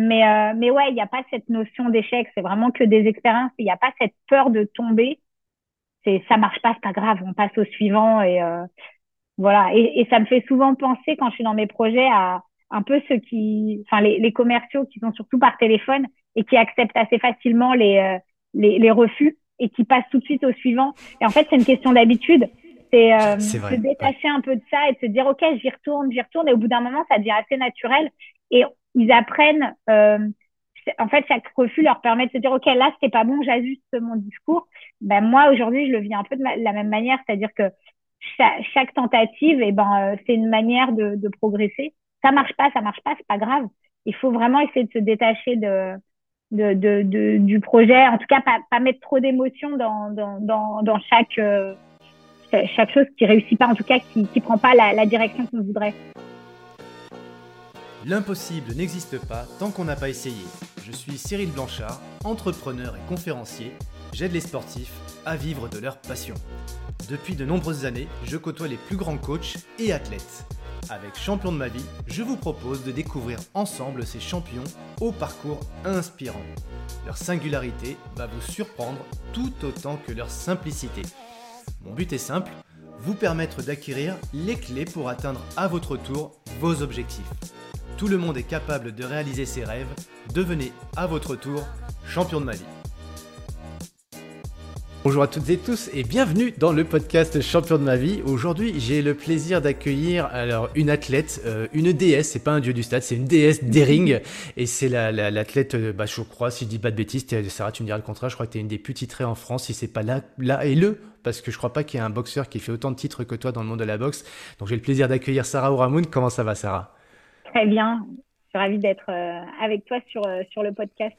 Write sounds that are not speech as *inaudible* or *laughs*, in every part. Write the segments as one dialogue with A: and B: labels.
A: Mais, euh, mais ouais, il n'y a pas cette notion d'échec. C'est vraiment que des expériences. Il n'y a pas cette peur de tomber. C'est ça marche pas, c'est pas grave. On passe au suivant et euh, voilà. Et, et, ça me fait souvent penser quand je suis dans mes projets à un peu ceux qui, enfin les, les commerciaux qui sont surtout par téléphone et qui acceptent assez facilement les, euh, les, les refus et qui passent tout de suite au suivant. Et en fait, c'est une question d'habitude. C'est euh, se détacher un peu de ça et de se dire, OK, j'y retourne, j'y retourne. Et au bout d'un moment, ça devient assez naturel. Et ils apprennent, euh, en fait, chaque refus leur permet de se dire, OK, là, c'était pas bon, j'ajuste mon discours. Ben, moi, aujourd'hui, je le vis un peu de, la même manière. C'est-à-dire que chaque, tentative, eh ben, euh, c'est une manière de, progresser. Ça marche pas, ça marche pas, c'est pas grave. Il faut vraiment essayer de se détacher de, de, du projet. En tout cas, pas, mettre trop d'émotions dans, dans, dans, chaque, euh, chaque chose qui réussit pas, en tout cas qui ne prend pas la direction qu'on voudrait.
B: L'impossible n'existe pas tant qu'on n'a pas essayé. Je suis Cyril Blanchard, entrepreneur et conférencier. J'aide les sportifs à vivre de leur passion. Depuis de nombreuses années, je côtoie les plus grands coachs et athlètes. Avec Champion de ma vie, je vous propose de découvrir ensemble ces champions au parcours inspirant. Leur singularité va vous surprendre tout autant que leur simplicité. Mon but est simple, vous permettre d'acquérir les clés pour atteindre à votre tour vos objectifs. Tout le monde est capable de réaliser ses rêves. Devenez à votre tour champion de ma vie. Bonjour à toutes et tous et bienvenue dans le podcast Champion de ma vie. Aujourd'hui, j'ai le plaisir d'accueillir alors une athlète, euh, une déesse. C'est pas un dieu du stade, c'est une déesse des rings et c'est l'athlète, la, euh, bah, je crois, si je dis pas de bêtises, Sarah, tu me diras le contraire. Je crois que tu es une des plus titrées en France, si c'est pas là, là et le, parce que je crois pas qu'il y ait un boxeur qui fait autant de titres que toi dans le monde de la boxe. Donc j'ai le plaisir d'accueillir Sarah Ouramoun. Comment ça va, Sarah?
A: Très bien. Je suis ravie d'être euh, avec toi sur, sur le podcast.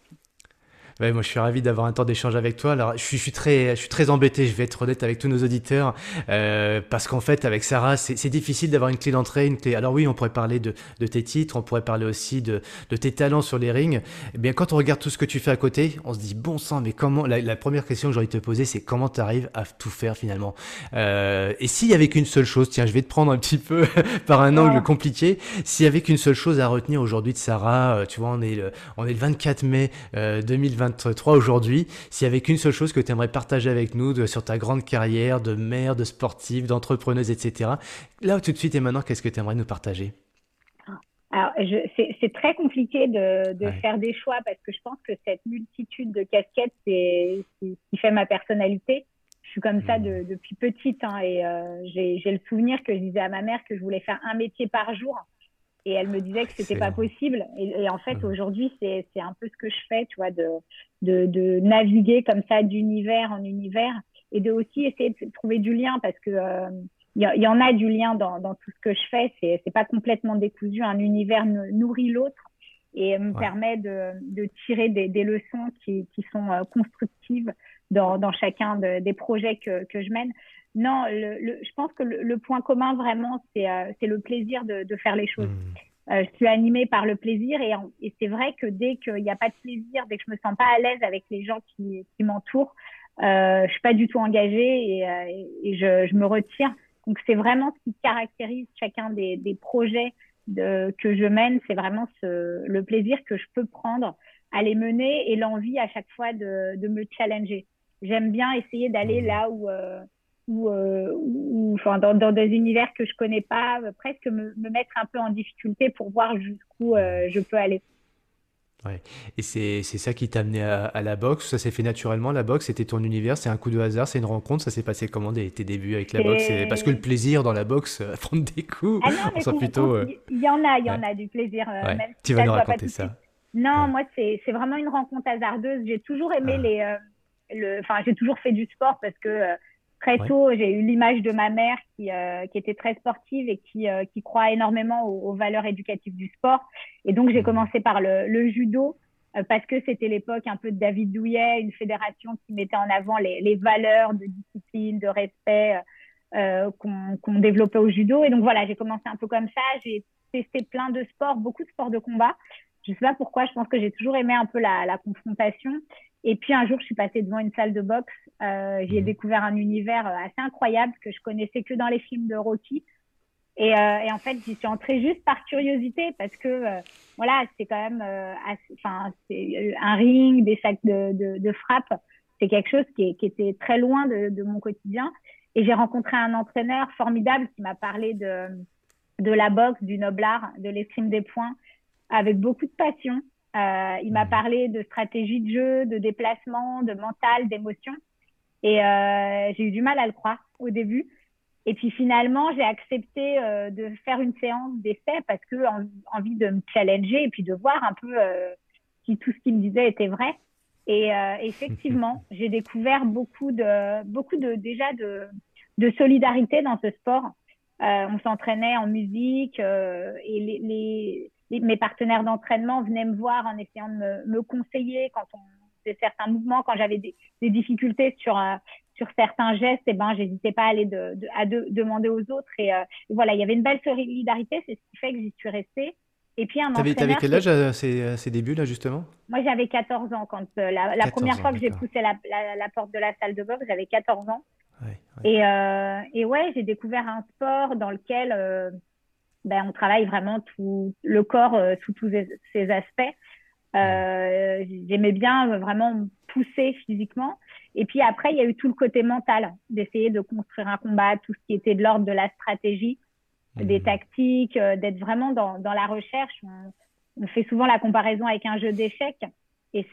B: Ouais, moi je suis ravi d'avoir un temps d'échange avec toi. Alors je suis, je suis, très, je suis très embêté, je vais être honnête avec tous nos auditeurs, euh, parce qu'en fait avec Sarah c'est difficile d'avoir une clé d'entrée, une clé. Alors oui, on pourrait parler de, de, tes titres, on pourrait parler aussi de, de tes talents sur les rings. Eh bien quand on regarde tout ce que tu fais à côté, on se dit bon sang, mais comment la, la première question que j'ai envie de te poser, c'est comment tu arrives à tout faire finalement? Euh, et s'il y avait qu'une seule chose, tiens, je vais te prendre un petit peu *laughs* par un angle compliqué. S'il y avait qu'une seule chose à retenir aujourd'hui de Sarah, euh, tu vois, on est le, on est le 24 mai euh, 2020 trois aujourd'hui, s'il y avait qu'une seule chose que tu aimerais partager avec nous sur ta grande carrière de mère, de sportive, d'entrepreneuse, etc. Là, tout de suite et maintenant, qu'est-ce que tu aimerais nous partager?
A: Alors, c'est très compliqué de, de faire des choix parce que je pense que cette multitude de casquettes, c'est ce qui fait ma personnalité. Je suis comme ça de, mmh. depuis petite hein, et euh, j'ai le souvenir que je disais à ma mère que je voulais faire un métier par jour et elle me disait que c'était pas possible. Et, en fait, mmh. aujourd'hui, c'est un peu ce que je fais, tu vois, de, de, de naviguer comme ça d'univers en univers et de aussi essayer de trouver du lien parce que euh, il y, y, en a du lien dans, dans, tout ce que je fais. C'est c'est pas complètement décousu. Un univers nourrit l'autre et me permet de, de tirer des, des, leçons qui, qui sont euh, constructives dans, dans chacun de, des projets que, que je mène. Non, le, le, je pense que le, le point commun vraiment, c'est euh, le plaisir de, de, faire les choses. Mmh. Euh, je suis animée par le plaisir et, et c'est vrai que dès qu'il n'y a pas de plaisir, dès que je me sens pas à l'aise avec les gens qui, qui m'entourent, euh, je suis pas du tout engagée et, euh, et je, je, me retire. Donc c'est vraiment ce qui caractérise chacun des, des projets de, que je mène, c'est vraiment ce, le plaisir que je peux prendre à les mener et l'envie à chaque fois de, de me challenger. J'aime bien essayer d'aller mmh. là où euh, ou, euh, ou enfin dans, dans, des univers que je connais pas, euh, presque me, me, mettre un peu en difficulté pour voir jusqu'où euh, je peux aller.
B: Ouais. Et c'est ça qui t'a amené à, à, la boxe Ça s'est fait naturellement, la boxe? C'était ton univers C'est un coup de hasard C'est une rencontre Ça s'est passé comment tes débuts avec la boxe? Parce que le plaisir dans la boxe, *laughs* prendre des coups,
A: ah non, on plutôt. Il y en a, il y en a du plaisir.
B: Ouais. Même tu vas nous raconter ça.
A: Non, moi, c'est vraiment une rencontre hasardeuse. J'ai toujours aimé ah. les. le... Enfin, j'ai toujours fait du sport parce que Très tôt, j'ai eu l'image de ma mère qui, euh, qui était très sportive et qui, euh, qui croit énormément aux, valeurs éducatives du sport. Et donc, j'ai mmh. commencé par le, le judo euh, parce que c'était l'époque un peu de David Douillet, une fédération qui mettait en avant les, les valeurs de discipline, de respect qu'on développait au judo. Et donc, voilà, j'ai commencé un peu comme ça. J'ai testé plein de sports, beaucoup de sports de combat. Je sais pas pourquoi, je pense que j'ai toujours aimé un peu la, la confrontation. Et puis un jour, je suis passée devant une salle de boxe. Euh, J'y ai mmh. découvert un univers euh, assez incroyable que je connaissais que dans les films de Rocky. Et, et, en fait, j'y suis entrée juste par curiosité parce que voilà, c'est quand même, enfin, c'est un ring, des sacs de, de, de frappe, c'est quelque chose qui, qui, était très loin de, de mon quotidien. Et j'ai rencontré un entraîneur formidable qui m'a parlé de, de la boxe, du noblard, de l'escrime des points, avec beaucoup de passion. Euh, il m'a mmh. parlé de stratégie de jeu, de déplacement, de mental, d'émotion. Et euh, j'ai eu du mal à le croire au début. Et puis finalement, j'ai accepté euh, de faire une séance d'essai parce que envie de me challenger et puis de voir un peu euh, si tout ce qu'il me disait était vrai. Et euh, effectivement, *laughs* j'ai découvert beaucoup de, beaucoup de déjà de, de solidarité dans ce sport. Euh, on s'entraînait en musique euh, et les, les, mes partenaires d'entraînement venaient me voir en essayant de me, me conseiller quand on faisait certains mouvements, quand j'avais des, des, difficultés sur euh, sur certains gestes, et eh ben j'hésitais pas à aller de, de à de, demander aux autres. Et, euh, voilà, il y avait une belle solidarité, c'est ce qui fait que j'y suis restée.
B: Et puis un T'avais, avais quel âge à ces, ces, débuts là justement?
A: Moi j'avais 14 ans quand la, la première fois que j'ai poussé la, la, la, porte de la salle de boxe, j'avais 14 ans. Et, euh, et ouais, j'ai découvert un sport dans lequel euh, ben, on travaille vraiment tout le corps euh, sous tous ses aspects. Euh, J'aimais bien vraiment pousser physiquement. Et puis après, il y a eu tout le côté mental, d'essayer de construire un combat, tout ce qui était de l'ordre de la stratégie, des mmh. tactiques, euh, d'être vraiment dans, dans la recherche. On, on, fait souvent la comparaison avec un jeu d'échecs. Et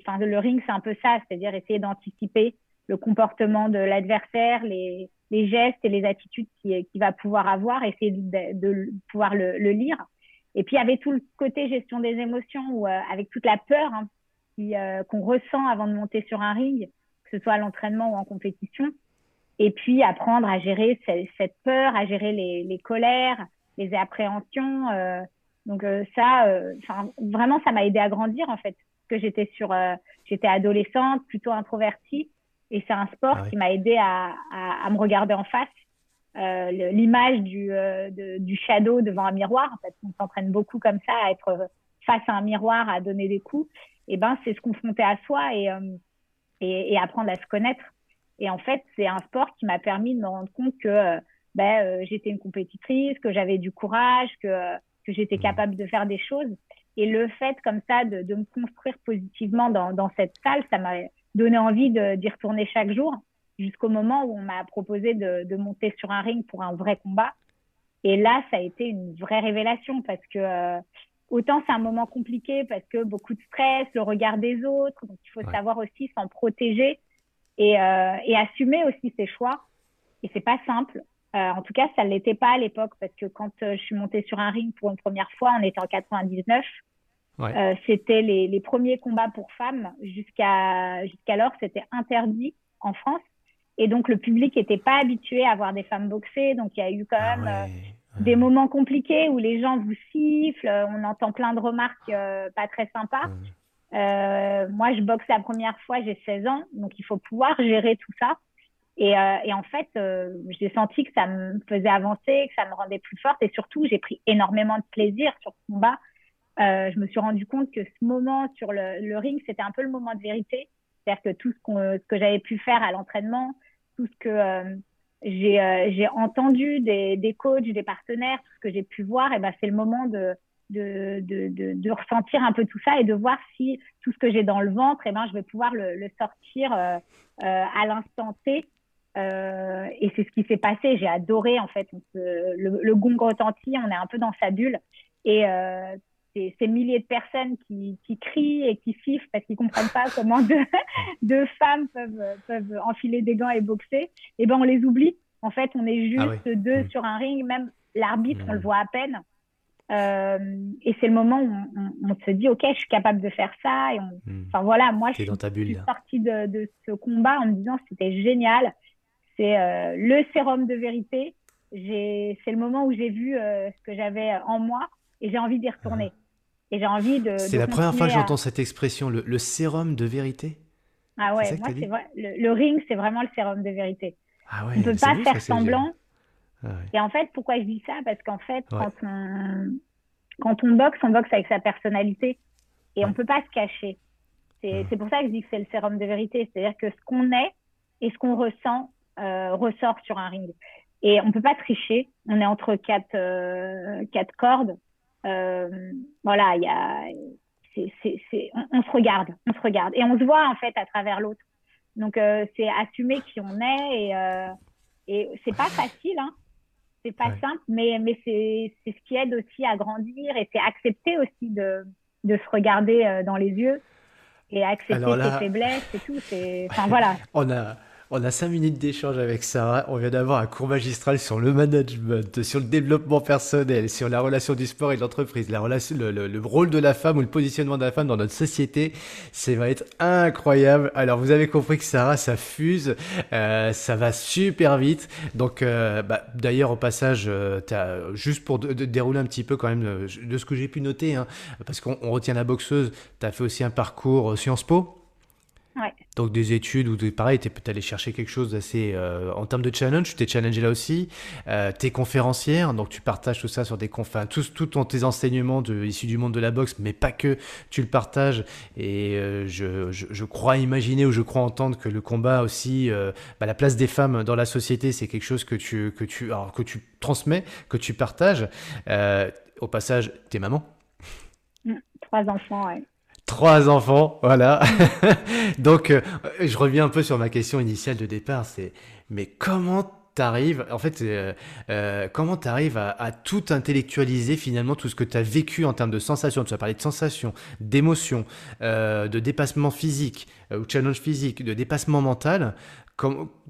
A: enfin, le ring, c'est un peu ça, c'est-à-dire essayer d'anticiper le comportement de l'adversaire, les, les, gestes et les attitudes qu'il qui va pouvoir avoir, essayer de, de pouvoir le, lire. Et puis, il y avait tout le côté gestion des émotions, où, euh, avec toute la peur hein, euh, qu'on ressent avant de monter sur un ring, que ce soit à l'entraînement ou en compétition. Et puis, apprendre à gérer cette, peur, à gérer les, colères, les appréhensions. Euh, donc ça, vraiment, ça m'a aidé à grandir en fait. Que j'étais sur, j'étais adolescente, plutôt introvertie. Et c'est un sport ah qui m'a aidé à, à, à, me regarder en face. Euh, L'image du, euh, du shadow devant un miroir, en fait, on s'entraîne beaucoup comme ça à être face à un miroir, à donner des coups. Et ben, c'est se confronter à soi et, euh, et, et, apprendre à se connaître. Et en fait, c'est un sport qui m'a permis de me rendre compte que ben, j'étais une compétitrice, que j'avais du courage, que, que j'étais mmh. capable de faire des choses. Et le fait comme ça de, de me construire positivement dans, dans cette salle, ça m'a donné envie d'y retourner chaque jour jusqu'au moment où on m'a proposé de, de, monter sur un ring pour un vrai combat. Et là, ça a été une vraie révélation parce que euh, autant c'est un moment compliqué parce que beaucoup de stress, le regard des autres, donc il faut savoir aussi s'en protéger et, euh, et, assumer aussi ses choix. Et c'est pas simple. Euh, en tout cas, ça ne l'était pas à l'époque parce que quand je suis montée sur un ring pour une première fois, on était en 99. Euh, c'était les, les, premiers combats pour femmes. Jusqu'à jusqu'alors, c'était interdit en France. Et donc, le public n'était pas habitué à voir des femmes boxer. Donc, il y a eu quand ah même euh, des moments compliqués où les gens vous sifflent. On entend plein de remarques euh, pas très sympas. Euh, moi, je boxe la première fois, j'ai 16 ans. Donc, il faut pouvoir gérer tout ça. Et, et en fait, j'ai senti que ça me faisait avancer, que ça me rendait plus forte. Et surtout, j'ai pris énormément de plaisir sur ce combat euh, je me suis rendu compte que ce moment sur le, le ring, c'était un peu le moment de vérité. C'est-à-dire que tout ce, ce que j'avais pu faire à l'entraînement, tout ce que euh, j'ai euh, entendu des, des, coachs, des partenaires, tout ce que j'ai pu voir, et ben c'est le moment de, de, de, de, ressentir un peu tout ça et de voir si tout ce que j'ai dans le ventre, et ben, je vais pouvoir le, le sortir euh, euh à l'instant T. Euh, et c'est ce qui s'est passé. J'ai adoré en fait le, le, gong retentit. On est un peu dans sa bulle et euh, ces, milliers de personnes qui, qui, crient et qui sifflent parce qu'ils comprennent pas comment deux, *laughs* deux, femmes peuvent, peuvent enfiler des gants et boxer, et eh ben on les oublie. En fait, on est juste ah deux mmh. sur un ring, même l'arbitre, on le mmh. voit à peine. Euh, et c'est le moment où on, on, se dit, ok, je suis capable de faire ça. Et on... mmh. Enfin voilà, moi, je suis, suis sortie de, de, ce combat en me disant, c'était génial. C'est euh, le sérum de vérité. C'est le moment où j'ai vu euh, ce que j'avais en moi et j'ai envie d'y retourner. Ah. Et j'ai envie de.
B: C'est la première fois que j'entends cette expression, le, sérum de vérité.
A: Ah ouais, moi c'est vrai. Le, ring, c'est vraiment le sérum de vérité. Ah ouais, on ne peut pas faire semblant. Ah Et en fait, pourquoi je dis ça? Parce qu'en fait, quand, on, quand on boxe, on boxe avec sa personnalité. Et on ne peut pas se cacher. C'est pour ça que je dis que c'est le sérum de vérité. C'est-à-dire que ce qu'on est et ce qu'on ressent euh, ressort sur un ring. Et on peut pas tricher. On est entre quatre, euh, quatre cordes. Euh, voilà, il y a, c'est, c'est, on, se regarde, on se regarde. Et on se voit, en fait, à travers l'autre. Donc, euh, c'est assumer qui on est. Et, euh, et c'est pas facile, hein. C'est pas simple, mais, mais c'est, ce qui aide aussi à grandir et c'est accepter aussi de, de se regarder dans les yeux et accepter ses faiblesses et tout. Enfin, *laughs* voilà.
B: On a, on a cinq minutes d'échange avec Sarah. On vient d'avoir un cours magistral sur le management, sur le développement personnel, sur la relation du sport et de l'entreprise, la relation, le, rôle de la femme ou le positionnement de la femme dans notre société. Ça va être incroyable. Alors, vous avez compris que Sarah, ça fuse, euh, ça va super vite. Donc, euh, bah, d'ailleurs, au passage, euh, juste pour dérouler un petit peu quand même de ce que j'ai pu noter, hein, parce qu'on retient la boxeuse, tu as fait aussi un parcours Sciences Po. Donc des études où pareil, tu es allé chercher quelque chose d'assez... Euh, en termes de challenge, tu t'es challengé là aussi. Euh, tu es conférencière, donc tu partages tout ça sur des conférences, tout, tout ton, tes enseignements de, issus du monde de la boxe, mais pas que, tu le partages. Et euh, je, je, je, crois imaginer ou je crois entendre que le combat aussi, euh, bah, la place des femmes dans la société, c'est quelque chose que tu, que, tu, alors, que tu transmets, que tu partages. Au passage, t'es maman
A: mmh, Trois enfants, ouais.
B: Trois enfants, voilà. *laughs* Donc, euh, je reviens un peu sur ma question initiale de départ. C'est, mais comment t'arrives, en fait, euh, euh, comment t'arrives à, à tout intellectualiser finalement tout ce que tu as vécu en termes de sensations? Tu as parlé de sensations, d'émotions, de dépassement physique ou challenge physique, de dépassement mental.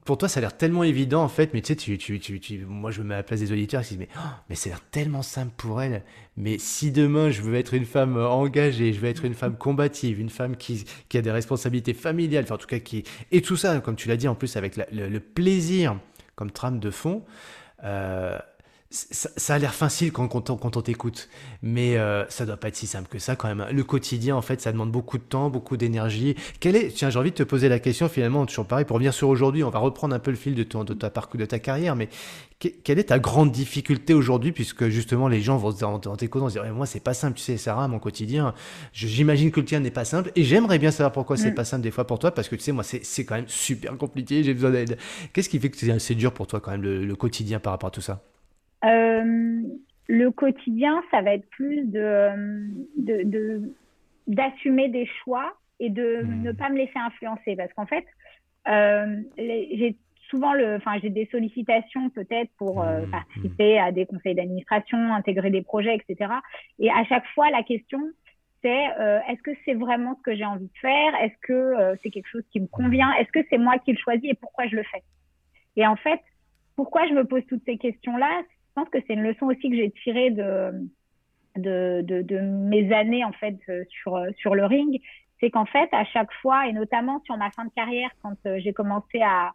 B: Pour toi, ça a l'air tellement évident en fait, mais tu sais, moi je me mets à la place des auditeurs qui se disent mais, oh, mais c'est l'air tellement simple pour elle. Mais si demain je veux être une femme engagée, je veux être une femme combative, une femme qui, a des responsabilités familiales, enfin en tout cas qui et tout ça, comme tu l'as dit en plus avec le, plaisir comme trame de fond. Euh, ça, a l'air facile quand, quand, on t'écoute, mais euh, ça doit pas être si simple que ça quand même. Le quotidien, en fait, ça demande beaucoup de temps, beaucoup d'énergie. Quel est, tiens, j'ai envie de te poser la question finalement, toujours pareil, pour revenir sur aujourd'hui, on va reprendre un peu le fil de, ton, de ta parcours, de ta carrière, mais quelle est ta grande difficulté aujourd'hui, puisque justement les gens vont se dire en t'écoutant, se dire, moi c'est pas simple, tu sais, Sarah, mon quotidien, j'imagine que le tien n'est pas simple, et j'aimerais bien savoir pourquoi c'est mm. pas simple des fois pour toi, parce que tu sais, moi c'est quand même super compliqué, j'ai besoin d'aide. Qu'est-ce qui fait que c'est dur pour toi quand même le quotidien par rapport à tout ça?
A: Le quotidien, ça va être plus de, d'assumer des choix et de hmm. ne pas me laisser influencer. Parce qu'en fait, euh, j'ai souvent le, enfin, j'ai des sollicitations peut-être pour euh, hmm. participer à des conseils d'administration, intégrer des projets, etc. Et à chaque fois, la question, c'est euh, est-ce que c'est vraiment ce que j'ai envie de faire? Est-ce que euh, c'est quelque chose qui me convient? Est-ce que c'est moi qui le choisis et pourquoi je le fais? Et en fait, pourquoi je me pose toutes ces questions-là? Je pense que c'est une leçon aussi que j'ai tirée de, de, de, de, mes années en fait euh, sur, sur le ring. C'est qu'en fait, à chaque fois, et notamment sur ma fin de carrière, quand euh, j'ai commencé à,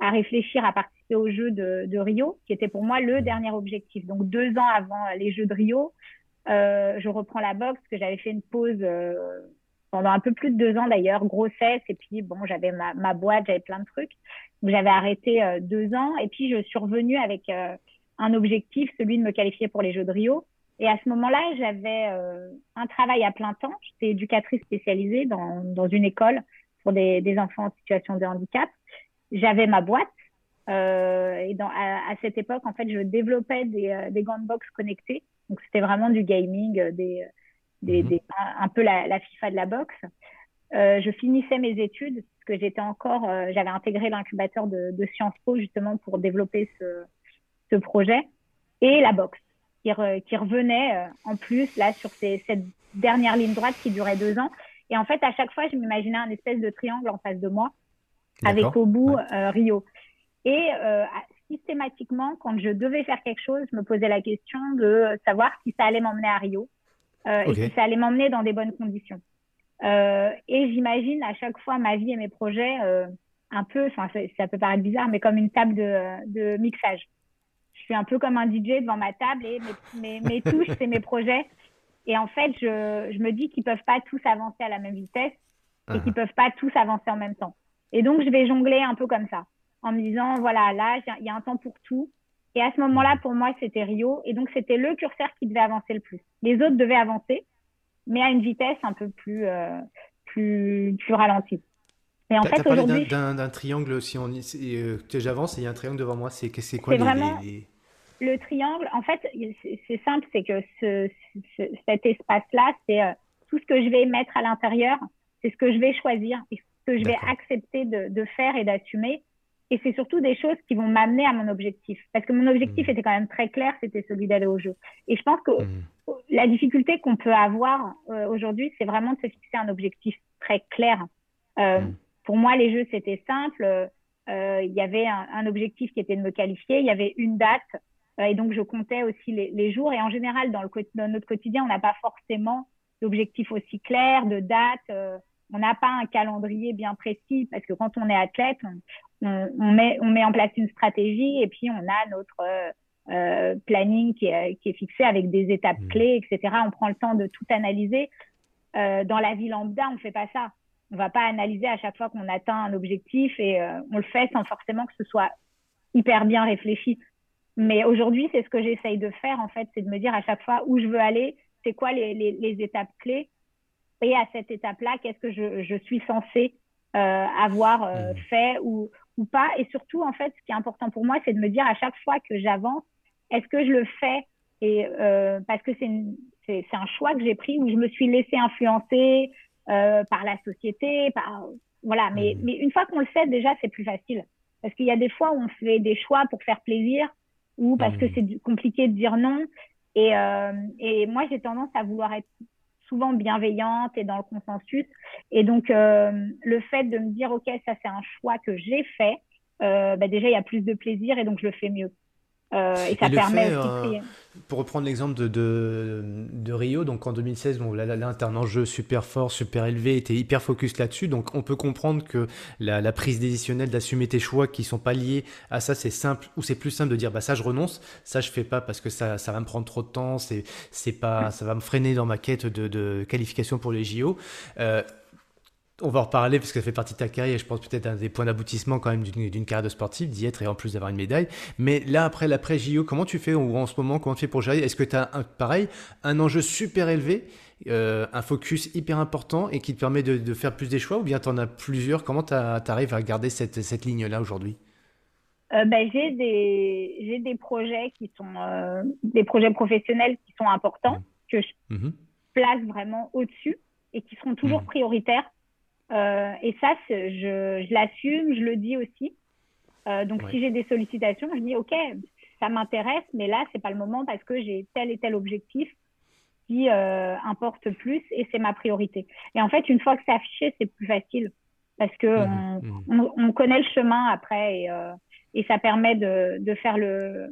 A: à réfléchir à participer aux Jeux de, de, Rio, qui était pour moi le dernier objectif. Donc deux ans avant les Jeux de Rio, euh, je reprends la boxe, que j'avais fait une pause euh, pendant un peu plus de deux ans d'ailleurs, grossesse, et puis bon, j'avais ma, ma boîte, j'avais plein de trucs. Donc j'avais arrêté euh, deux ans, et puis je suis revenue avec un objectif, celui de me qualifier pour les Jeux de Rio. Et à ce moment-là, j'avais euh, un travail à plein temps. J'étais éducatrice spécialisée dans, dans une école pour des, des, enfants en situation de handicap. J'avais ma boîte. Euh, et dans, à, à, cette époque, en fait, je développais des, euh, des gants de boxe connectés. Donc, c'était vraiment du gaming, des, des, mmh. des un, un, peu la, la, FIFA de la boxe. Euh, je finissais mes études parce que j'étais encore, j'avais intégré l'incubateur de, de Sciences Po justement pour développer ce, ce projet et la boxe qui, qui revenait euh, en plus là sur ces, cette dernière ligne droite qui durait deux ans. Et en fait, à chaque fois, je m'imaginais un espèce de triangle en face de moi avec au bout euh, Rio. Et euh, systématiquement, quand je devais faire quelque chose, je me posais la question de savoir si ça allait m'emmener à Rio euh, okay. et si ça allait m'emmener dans des bonnes conditions. Et j'imagine à chaque fois ma vie et mes projets un peu, enfin ça peut paraître bizarre, mais comme une table de, de mixage suis un peu comme un DJ devant ma table et mes, mes, mes *laughs* touches, c'est mes projets. Et en fait, je, je me dis qu'ils peuvent pas tous avancer à la même vitesse et uh-huh. qu'ils peuvent pas tous avancer en même temps. Et donc, je vais jongler un peu comme ça, en me disant, voilà, là, il y a un temps pour tout. Et à ce moment-là, pour moi, c'était Rio. Et donc, c'était le curseur qui devait avancer le plus. Les autres devaient avancer, mais à une vitesse un peu plus, euh, plus, plus ralentie.
B: Et en fait, aujourd'hui, d'un triangle. Si on euh, j'avance, il y a un triangle devant moi. C'est quoi
A: les, vraiment le triangle. En fait, c'est simple, c'est que ce, cet espace-là, c'est euh, tout ce que je vais mettre à l'intérieur, c'est ce que je vais choisir, et ce que je vais accepter de, de faire et d'assumer. Et c'est surtout des choses qui vont m'amener à mon objectif. Parce que mon objectif mmh. était quand même très clair, c'était celui d'aller au jeu. Et je pense que mmh. la difficulté qu'on peut avoir euh, aujourd'hui, c'est vraiment de se fixer un objectif très clair. Euh, mmh. Pour moi, les jeux, c'était simple. Euh, il y avait un, un, objectif qui était de me qualifier. Il y avait une date. Euh, et donc, je comptais aussi les, les, jours. Et en général, dans, le, dans notre quotidien, on n'a pas forcément d'objectif aussi clair, de date. Euh, on n'a pas un calendrier bien précis parce que quand on est athlète, on, met, on met en place une stratégie et puis on a notre euh, euh planning qui est, qui est, fixé avec des étapes mmh. clés, etc. On prend le temps de tout analyser. Euh, dans la vie lambda, on fait pas ça. On va pas analyser à chaque fois qu'on atteint un objectif et on le fait sans forcément que ce soit hyper bien réfléchi. Mais aujourd'hui, c'est ce que j'essaye de faire en fait, c'est de me dire à chaque fois où je veux aller, c'est quoi les, les, les, étapes clés et à cette étape-là, qu'est-ce que je, je, suis censée euh, avoir euh, mmh. fait ou, ou pas. Et surtout, en fait, ce qui est important pour moi, c'est de me dire à chaque fois que j'avance, est-ce que je le fais et euh, parce que c'est un choix que j'ai pris où je me suis laissée influencer par la société, par voilà. Mais, mmh. mais une fois qu'on le sait, déjà, c'est plus facile. Parce qu'il y a des fois où on fait des choix pour faire plaisir ou parce que mmh. c'est compliqué de dire non. Et, euh, et moi, j'ai tendance à vouloir être souvent bienveillante et dans le consensus. Et donc, euh, le fait de me dire, OK, ça c'est un choix que j'ai fait, euh, bah déjà, il y a plus de plaisir et donc je le fais mieux.
B: Euh, et ça permet aussi euh, Pour reprendre l'exemple de, de, de, Rio, donc en 2016, bon, là, là, là un enjeu super fort, super élevé, était hyper focus là-dessus. Donc on peut comprendre que la, la prise décisionnelle d'assumer tes choix qui sont pas liés à ça, c'est simple, ou c'est plus simple de dire bah ça je renonce, ça je fais pas parce que ça, ça va me prendre trop de temps, c'est c'est pas, ça va me freiner dans ma quête de, de qualification pour les JO. Euh, on va en reparler parce que ça fait partie de ta carrière. Je pense peut-être un des points d'aboutissement quand même d'une carrière de sportif, d'y être et en plus d'avoir une médaille. Mais là, après l'après JO, comment tu fais ou en ce moment, comment tu fais pour gérer? Est-ce que tu as un, pareil, un enjeu super élevé, euh, un focus hyper important et qui te permet de, faire plus des choix ou bien tu en as plusieurs? Comment tu arrives à garder cette, cette ligne-là aujourd'hui?
A: Euh, ben, j'ai des j'ai des projets qui sont euh, des projets professionnels qui sont importants mmh. que je mmh place vraiment au-dessus et qui seront toujours mmh. prioritaires euh, et ça, je, je l'assume, je le dis aussi. Euh, donc, si j'ai des sollicitations, je dis OK, ça m'intéresse, mais là, c'est pas le moment parce que j'ai tel et tel objectif qui euh, importe plus et c'est ma priorité. Et en fait, une fois que c'est affiché, c'est plus facile parce que mmh, on, mmh. on, on, connaît le chemin après et, et ça permet de, de faire le,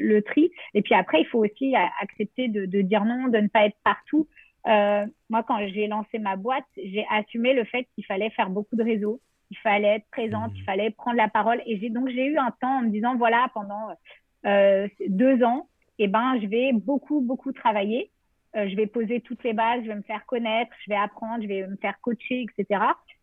A: le, tri. Et puis après, il faut aussi accepter de, de dire non, de ne pas être partout. Euh, moi, quand j'ai lancé ma boîte, j'ai assumé le fait qu'il fallait faire beaucoup de réseaux, il fallait être présente, il mmh. fallait prendre la parole. Et j'ai donc j'ai eu un temps en me disant voilà pendant euh, deux ans, eh ben je vais beaucoup beaucoup travailler. Euh, je vais poser toutes les bases, je vais me faire connaître, je vais apprendre, je vais me faire coacher, etc.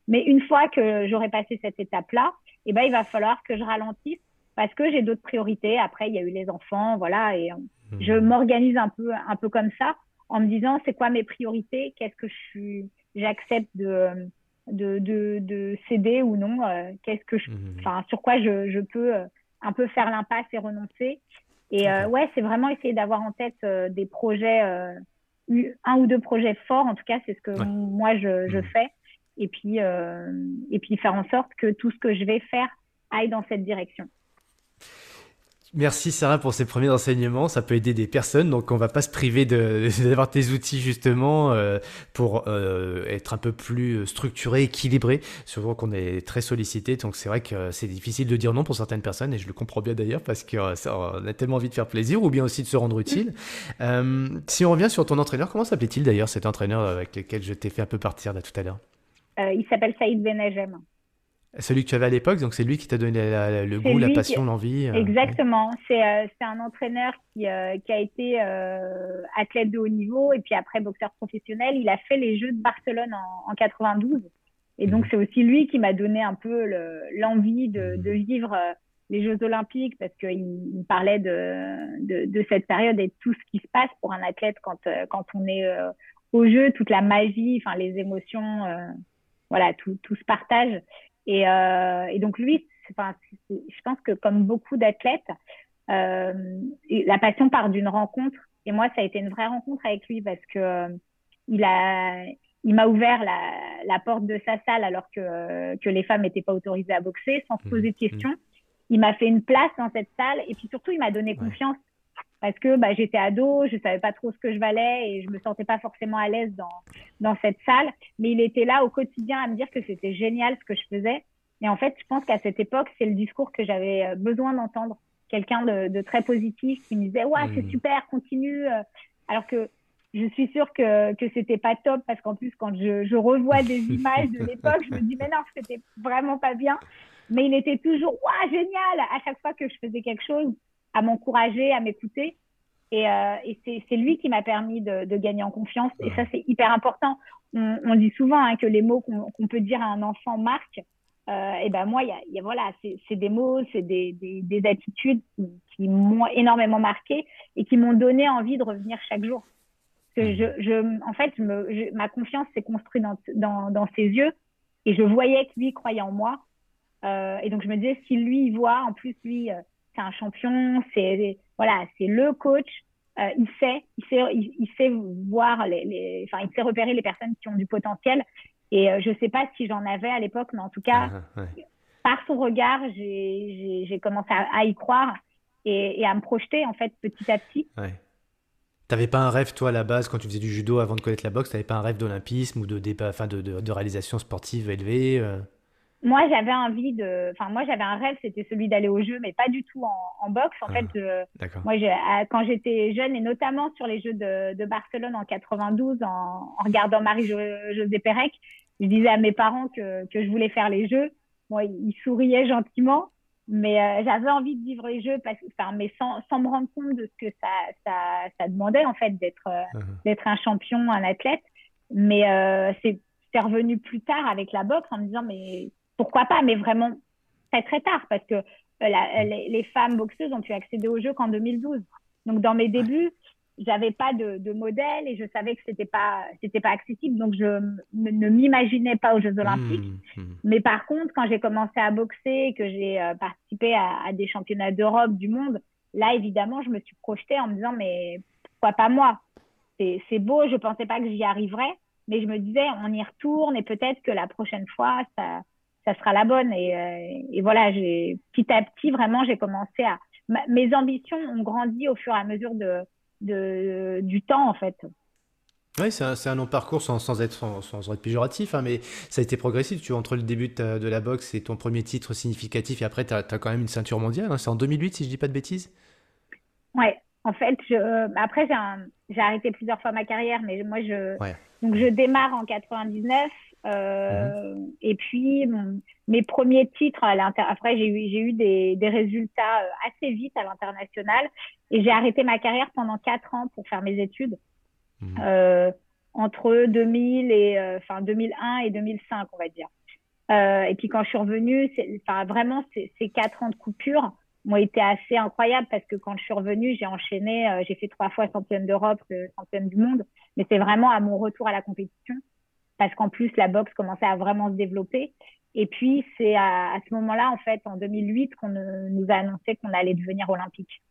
A: Mais une fois que j'aurai passé cette étape-là, eh ben il va falloir que je ralentisse parce que j'ai d'autres priorités. Après, il y a eu les enfants, voilà, et mmh. je m'organise un peu un peu comme ça en me disant c'est quoi mes priorités, qu'est-ce que je suis, j'accepte de, de, de, de, céder ou non, euh, qu'est-ce que je, mmh. enfin sur quoi je, je peux euh, un peu faire l'impasse et renoncer? Et euh, ouais, c'est vraiment essayer d'avoir en tête des projets, un ou deux projets forts. En tout cas, c'est ce que moi je, je mmh. fais. Et puis et puis faire en sorte que tout ce que je vais faire aille dans cette direction.
B: Merci Sarah pour ces premiers enseignements, ça peut aider des personnes, donc on va pas se priver *laughs* d'avoir tes outils justement euh, pour euh, être un peu plus structuré, équilibré, surtout qu'on est très sollicité, donc c'est vrai que c'est difficile de dire non pour certaines personnes, et je le comprends bien d'ailleurs parce qu'on euh, a tellement envie de faire plaisir ou bien aussi de se rendre utile. *laughs* si on revient sur ton entraîneur, comment s'appelait-il d'ailleurs cet entraîneur avec lequel je t'ai fait un peu partir là tout à l'heure?
A: Il s'appelle Saïd Benajem.
B: Celui que tu avais à l'époque, donc c'est lui qui t'a donné le goût, la passion, l'envie.
A: Euh, Exactement. Euh, c'est un entraîneur qui, euh, qui a été athlète de haut niveau et puis après boxeur professionnel. Il a fait les Jeux de Barcelone en, en 92. Et donc, mhm. c'est aussi lui qui m'a donné un peu l'envie de, de, mhm. vivre les Jeux Olympiques parce qu'il il parlait de, de, de, cette période et de tout ce qui se passe pour un athlète quand, quand on est au jeu, toute la magie, enfin les émotions, voilà, tout, tout se partage. Et, et donc lui, enfin, je pense que comme beaucoup d'athlètes, la passion part d'une rencontre. Et moi, ça a été une vraie rencontre avec lui parce que il a, il m'a ouvert la, la, porte de sa salle alors que, que les femmes n'étaient pas autorisées à boxer sans se poser de mmh, mmh. questions. Il m'a fait une place dans cette salle et puis surtout, il m'a donné confiance parce que bah, j'étais ado, je savais pas trop ce que je valais et je me sentais pas forcément à l'aise dans, dans cette salle. Mais il était là au quotidien à me dire que c'était génial ce que je faisais. Et en fait, je pense qu'à cette époque, c'est le discours que j'avais euh, besoin d'entendre. Quelqu'un de, de, très positif qui me disait, ouais, c'est mmh. super, continue. Euh. Alors que je suis sûre que, que c'était pas top parce qu'en plus, quand je, je revois des *laughs* images de l'époque, je me dis, mais non, c'était vraiment pas bien. Mais il était toujours, waouh, génial, à chaque fois que je faisais quelque chose, à m'encourager, à m'écouter. Et, euh, et c'est lui qui m'a permis de, de, gagner en confiance. Et ça, c'est hyper important. On, on, dit souvent hein, que les mots qu'on peut dire à un enfant marquent. Euh, et ben moi, y a, y a, voilà, c'est des mots, c'est des, des, des, attitudes qui, qui m'ont énormément marqué et qui m'ont donné envie de revenir chaque jour je, je, en fait, me, ma confiance s'est construite dans, dans, dans, ses yeux et je voyais que lui croyait en moi. Euh, et donc, je me disais, si lui, il voit, en plus, lui, euh, c'est un champion, c'est, voilà, c'est le coach, euh, il sait, il sait, il, sait voir les, les, enfin, il sait repérer les personnes qui ont du potentiel. Et euh, je sais pas si j'en avais à l'époque, mais en tout cas, ah, par son regard, j'ai commencé à, à, y croire et, et, à me projeter, en fait, petit à petit.
B: Ouais. T'avais pas un rêve, toi, à la base, quand tu faisais du judo avant de connaître la boxe, t'avais pas un rêve d'olympisme ou de, enfin, de, de, de, réalisation sportive élevée euh?
A: Moi, j'avais envie de. Enfin, moi, j'avais un rêve, c'était celui d'aller au jeu, mais pas du tout en, en boxe. En ah, fait, euh, moi, quand j'étais jeune, et notamment sur les Jeux de, de Barcelone en 92, en, en regardant Marie-Josée Pérec, je disais à mes parents que, que je voulais faire les Jeux. Moi, ils souriaient gentiment. Mais euh, j'avais envie de vivre les jeux, parce, enfin, mais sans, sans me rendre compte de ce que ça, ça, ça demandait, en fait, d'être euh, uh-huh. d'être un champion, un athlète. Mais euh, c'est revenu plus tard avec la boxe en me disant, mais pourquoi pas Mais vraiment très, très tard, parce que la, les, les, femmes boxeuses ont pu accéder aux jeux qu'en 2012. Donc, dans mes débuts, j'avais pas de, de, modèle et je savais que c'était pas c'était pas accessible donc je ne m'imaginais pas aux Jeux Olympiques mmh, mmh. mais par contre quand j'ai commencé à boxer que j'ai euh, participé à, à, des championnats d'Europe du monde là évidemment je me suis projetée en me disant mais pourquoi pas moi? C'est beau je pensais pas que j'y arriverais mais je me disais on y retourne et peut-être que la prochaine fois ça ça sera la bonne et, euh, et voilà j'ai petit à petit vraiment j'ai commencé à mes ambitions ont grandi au fur et à mesure de de, du temps, en fait.
B: Oui, c'est un, un, long parcours sans, sans être, sans, sans, être péjoratif, hein, mais ça a été progressif. Tu vois, entre le début de, de la boxe et ton premier titre significatif, et après, tu as, as, quand même une ceinture mondiale. Hein, c'est en 2008, si je dis pas de bêtises
A: Ouais, en fait, je, euh, après, j'ai arrêté plusieurs fois ma carrière, mais moi, je, donc, je démarre en 99. Euh. Et puis, mes premiers titres, à après, j'ai eu, eu des, des, résultats euh, assez vite à l'international. Et j'ai arrêté ma carrière pendant quatre ans pour faire mes études. Mhm. Euh, entre 2000 et, euh, enfin, 2001 et 2005, on va dire. Et puis, quand je suis revenue, enfin, vraiment, ces quatre ans de coupure m'ont été assez incroyables parce que quand je suis revenue, j'ai enchaîné, j'ai fait trois fois championne d'Europe, championne du monde. Mais c'est vraiment à mon retour à la compétition parce qu'en plus, la boxe commençait à vraiment se développer. Et puis, c'est à, à, ce moment-là, en fait, en 2008, qu'on nous a annoncé qu'on allait devenir olympique.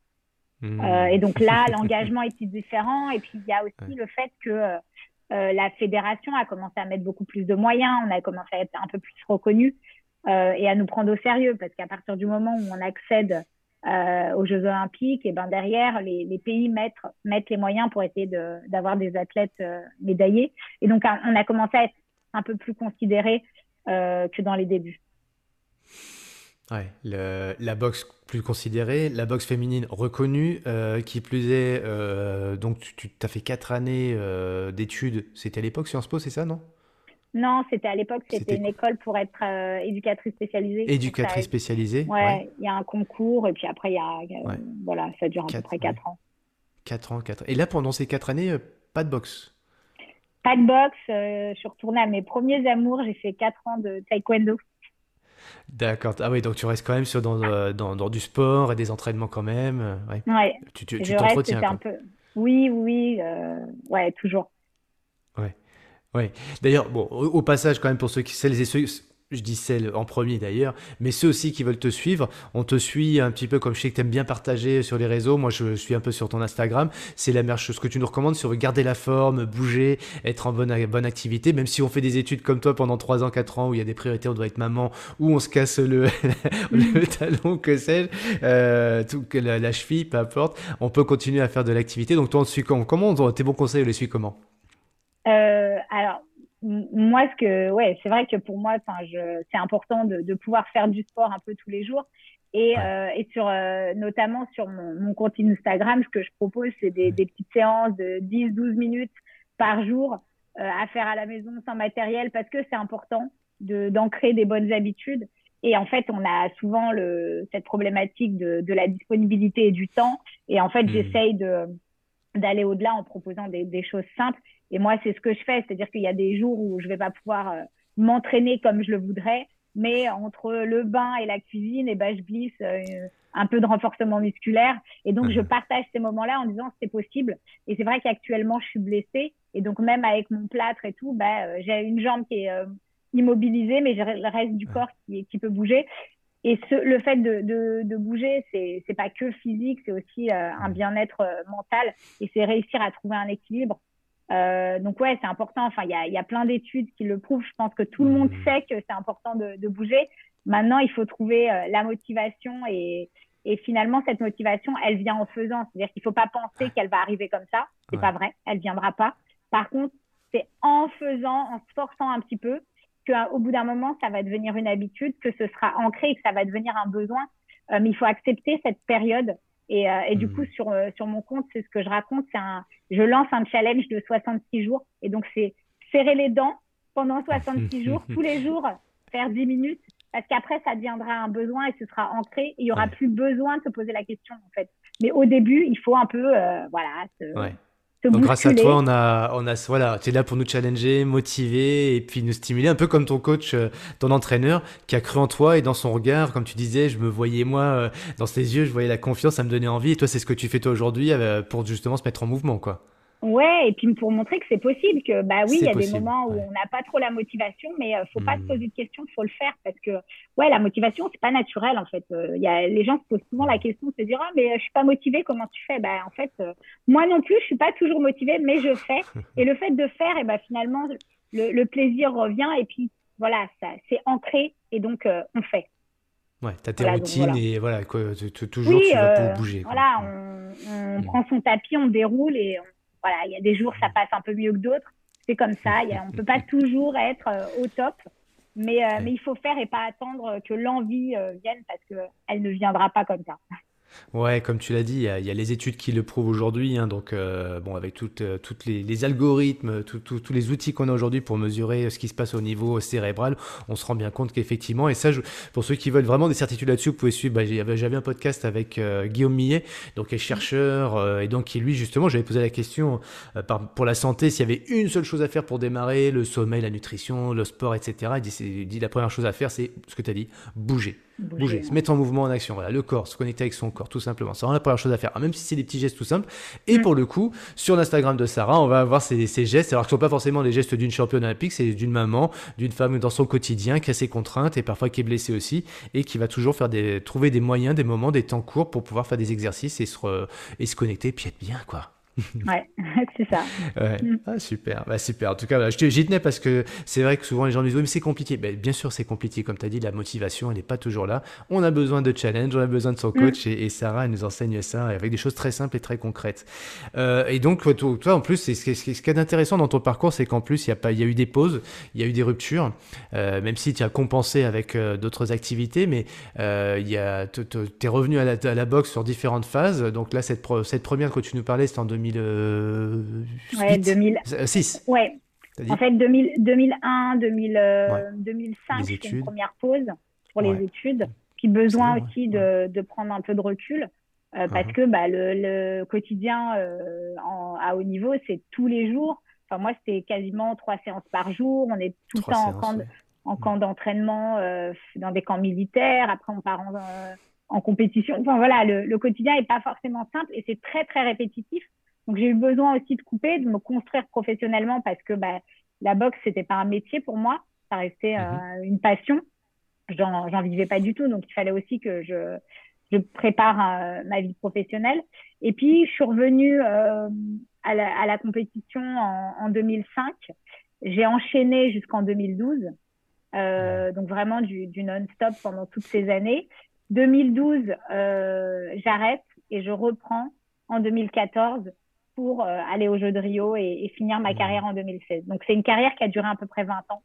A: Mmh. Euh, et donc là, *laughs* l'engagement était différent. Et puis, il y a aussi ouais. le fait que euh, euh, la fédération a commencé à mettre beaucoup plus de moyens. On a commencé à être un peu plus reconnu euh, et à nous prendre au sérieux. Parce qu'à partir du moment où on accède euh, aux Jeux Olympiques, et ben derrière, les, les pays mettent, mettent, les moyens pour essayer d'avoir de, des athlètes euh, médaillés. Et donc, on a commencé à être un peu plus considéré euh, que dans les débuts.
B: Ouais, la boxe plus considérée, la boxe féminine reconnue, euh, qui plus est, donc tu, as fait quatre années d'études, c'était à l'époque Sciences Po, c'est ça, non?
A: Non, c'était à l'époque, c'était une école pour être euh, éducatrice spécialisée.
B: Éducatrice spécialisée
A: ouais, ouais, il y a un concours et puis après, il y a, ouais. voilà, ça dure à quatre, peu près 4 ans.
B: 4 ans, 4 Et là, pendant ces 4 années, euh, pas de boxe?
A: Pas de boxe. Euh, je suis retournée à mes premiers amours. J'ai fait 4 ans de taekwondo.
B: D'accord. Ah oui, donc tu restes quand même sur, dans, dans, dans, du sport et des entraînements quand même.
A: Ouais. ouais.
B: Tu t'entretiens. Tu un
A: peu... Oui, oui, ouais, toujours.
B: Ouais. Ouais. D'ailleurs, bon, au, passage, quand même, pour ceux qui, celles et ceux, je dis celles en premier d'ailleurs, mais ceux aussi qui veulent te suivre, on te suit un petit peu comme je sais que tu aimes bien partager sur les réseaux, moi je suis un peu sur ton Instagram, c'est la meilleure chose que tu nous recommandes sur garder la forme, bouger, être en bonne, bonne activité, même si on fait des études comme toi pendant 3 ans, 4 ans, où il y a des priorités, on doit être maman, ou on se casse le, *laughs* le *laughs* talon, que sais-je, euh, la, la, cheville, peu importe, on peut continuer à faire de l'activité, donc toi on te suit comment, comment tes bons conseils, on les suit comment?
A: Euh, alors, moi, ce que, ouais, c'est vrai que pour moi, c'est important de, de, pouvoir faire du sport un peu tous les jours. Et, euh, et sur, euh, notamment sur mon, mon, compte Instagram, ce que je propose, c'est des, des, petites séances de 10-12 minutes par jour euh, à faire à la maison sans matériel parce que c'est important d'ancrer des bonnes habitudes. Et en fait, on a souvent le, cette problématique de, de la disponibilité et du temps. Et en fait, mmh. j'essaye de d'aller au-delà en proposant des, des, choses simples. Et moi, c'est ce que je fais, c'est-à-dire qu'il y a des jours où je vais pas pouvoir euh, m'entraîner comme je le voudrais, mais entre le bain et la cuisine, et eh ben, je glisse euh, un peu de renforcement musculaire. Et donc, je mhm. partage ces moments-là en disant c'est possible. Et c'est vrai qu'actuellement, je suis blessée. Et donc, même avec mon plâtre et tout, bah, j'ai une jambe qui est immobilisée, mais j'ai le reste du corps qui, qui peut bouger. Et ce, le fait de, de, de bouger, c'est pas que physique, c'est aussi un bien-être mental et c'est réussir à trouver un équilibre euh, donc ouais, c'est important. Enfin, il y a, y a, plein d'études qui le prouvent. Je pense que tout le monde mmh. sait que c'est important de, de, bouger. Maintenant, il faut trouver euh, la motivation et, et, finalement, cette motivation, elle vient en faisant. C'est-à-dire qu'il faut pas penser qu'elle va arriver comme ça. C'est pas vrai. Elle viendra pas. Par contre, c'est en faisant, en se forçant un petit peu, qu'au bout d'un moment, ça va devenir une habitude, que ce sera ancré et que ça va devenir un besoin. Euh, mais il faut accepter cette période et, euh, et du coup, hmm. sur, euh, sur mon compte, c'est ce que je raconte. C'est un, je lance un challenge de 66 jours. Et donc, c'est serrer les dents pendant 66 *laughs* jours, tous les jours, faire 10 minutes. Parce qu'après, ça deviendra un besoin et ce sera ancré. Et il y aura plus besoin de se poser la question, en fait. Mais au début, il faut un peu, euh, voilà, se,
B: ouais. Donc grâce à toi, on a, on a, voilà, tu es là pour nous challenger, motiver et puis nous stimuler, un peu comme ton coach, euh, ton entraîneur, qui a cru en toi et dans son regard, comme tu disais, je me voyais moi euh, dans ses yeux, je voyais la confiance, ça me donnait envie. Et toi, c'est ce que tu fais toi aujourd'hui euh, pour justement se mettre en mouvement, quoi.
A: Ouais, et puis pour montrer que c'est possible, que bah oui, il y a des moments où on n'a pas trop la motivation, mais euh, faut pas se hmm. poser de questions, faut le faire parce que ouais, la motivation c'est pas naturel en fait. Euh, il y a les gens se posent souvent la question de se dire ah mais euh, je suis pas motivé, comment tu fais? Bah en fait moi non plus, je suis pas toujours motivé, mais je fais *laughs* et le fait de faire, et bah finalement le, le plaisir revient et puis voilà, ça c'est ancré et donc on fait.
B: Ouais, tu as tes routines et voilà, quoi, toujours tu vas pour bouger.
A: Voilà, on, on hmm. prend son tapis, on déroule et on voilà, il y a des jours ça passe un peu mieux que d'autres. C'est comme ça. Y a, on peut pas *laughs* toujours être euh, au top, mais, euh, mais il faut faire et pas attendre que l'envie euh, vienne parce que elle ne viendra pas comme ça.
B: Ouais, comme tu l'as dit, il y, a les études qui le prouvent aujourd'hui. Hein, donc, euh, bon, avec toutes, euh, les, algorithmes, tous les outils qu'on a aujourd'hui pour mesurer ce qui se passe au niveau cérébral, on se rend bien compte qu'effectivement, et ça, pour ceux qui veulent vraiment des certitudes là-dessus, vous pouvez suivre. Bah, J'avais un podcast avec euh, Guillaume Millet, donc est chercheur, et donc qui lui justement, j'avais posé la question pour la santé, s'il y avait une seule chose à faire pour démarrer, le sommeil, la nutrition, le sport, etc. Il il dit la première chose à faire, c'est ce que tu as dit, bouger bouger, se mettre en mouvement, en action. Voilà, le corps, se connecter avec son corps, tout simplement. C'est vraiment la première chose à faire, même si c'est des petits gestes tout simples. Et pour le coup, sur l'Instagram de Sarah, on va avoir ces, ces gestes, alors que ce ne sont pas forcément les gestes d'une championne olympique, c'est d'une maman, d'une femme dans son quotidien qui a ses contraintes et parfois qui est blessée aussi et qui va toujours faire des, trouver des moyens, des moments, des temps courts pour pouvoir faire des exercices et se, et se connecter puis être bien, quoi. *laughs*
A: ouais, *laughs* c'est ça.
B: Mm. Ah, super, bah, super. En tout cas, j'y tenais parce que c'est vrai que souvent les gens disent oui, mais c'est compliqué. Ben, bien sûr, c'est compliqué. Comme tu as dit, la motivation, elle n'est pas toujours là. On a besoin de challenge, on a besoin de son mm. coach et, Sarah, elle nous enseigne ça avec des choses très simples et très concrètes. Euh, et donc, toi, en plus, ce, qui est intéressant dans ton parcours, c'est qu'en plus, il y, a pas, y a eu des pauses, il y a eu des ruptures, euh, même si tu as compensé avec euh, d'autres activités, mais tu es revenu à la, à la, boxe sur différentes phases. Donc là, cette, cette première que tu nous parlais, c'était en 2000 2006.
A: Ouais, 2006. Ouais. En fait, 2000, 2001, 2000, 2005, j'ai une première pause pour les études. Puis besoin aussi de, de, prendre un peu de recul. Euh, parce uh-huh. que bah, le, le quotidien euh, en, à haut niveau, c'est tous les jours. Enfin, moi, c'était quasiment trois séances par jour. On est tout le temps en camp, en camp d'entraînement, euh, dans des camps militaires. Après, on part en, en compétition. Enfin, voilà, le, le quotidien n'est pas forcément simple et c'est très, très répétitif. Donc j'ai eu besoin aussi de couper, de me construire professionnellement parce que bah, la boxe c'était pas un métier pour moi. Ça restait mhm. une passion. J'en vivais pas du tout, donc il fallait aussi que je, je prépare ma vie professionnelle. Et puis, je suis revenue à la, à, la, compétition en, en 2005. J'ai enchaîné jusqu'en 2012. Euh, donc vraiment du, du non-stop pendant toutes ces années. 2012, euh, j'arrête et je reprends en 2014 pour euh, aller aux Jeux de Rio et, et finir ma mmh. carrière en 2016. Donc c'est une carrière qui a duré à peu près 20 ans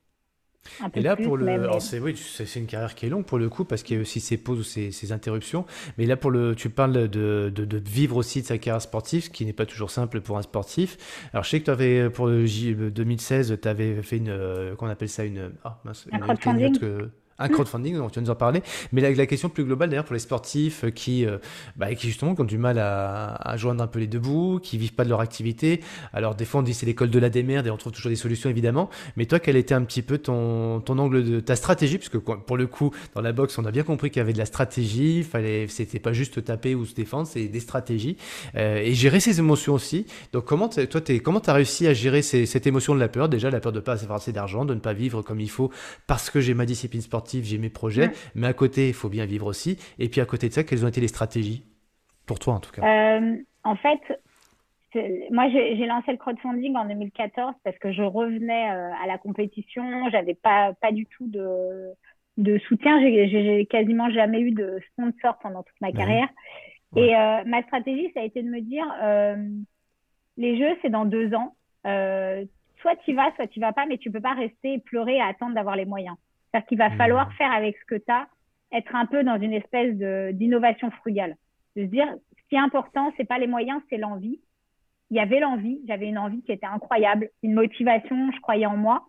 B: et là, pour le, c'est oui, c'est une carrière qui est longue pour le coup parce qu'il y a aussi ces pauses ou ces, interruptions. Mais là, pour le, tu parles de, de, vivre aussi de sa carrière sportive, ce qui n'est pas toujours simple pour un sportif. Alors, je sais que tu avais pour le J 2016, tu avais fait une, euh, qu'on appelle ça une,
A: ah, une,
B: un crowdfunding, donc tu vas nous en parler. Mais la, question plus globale, d'ailleurs, pour les sportifs qui, euh, bah, qui justement ont du mal à, joindre un peu les deux bouts, qui vivent pas de leur activité. Alors, des fois, on dit c'est l'école de la démerde et on trouve toujours des solutions, évidemment. Mais toi, quel était un petit peu ton, ton angle de ta stratégie? Puisque pour le coup, dans la boxe, on a bien compris qu'il y avait de la stratégie. Fallait, c'était pas juste taper ou se défendre, c'est des stratégies. Euh, et gérer ses émotions aussi. Donc, comment toi, es, comment t'as réussi à gérer cette émotion de la peur? Déjà, la peur de pas avoir assez d'argent, de ne pas vivre comme il faut parce que j'ai ma discipline sportive j'ai mes projets, mais à côté, il faut bien vivre aussi. Et puis à côté de ça, quelles ont été les stratégies Pour toi, en tout cas?
A: Euh, en fait, moi, j'ai lancé le crowdfunding en 2014 parce que je revenais euh, à la compétition. J'avais pas, pas du tout de, de soutien. J'ai quasiment jamais eu de sponsor pendant toute ma carrière. Et euh, ma stratégie, ça a été de me dire, les jeux, c'est dans deux ans. soit tu vas, soit tu vas pas, mais tu peux pas rester et pleurer et attendre d'avoir les moyens. C'est-à-dire qu'il va mmh. falloir faire avec ce que tu as, être un peu dans une espèce d'innovation frugale. De se dire, ce qui est important, c'est pas les moyens, c'est l'envie. Il y avait l'envie, j'avais une envie qui était incroyable, une motivation, je croyais en moi.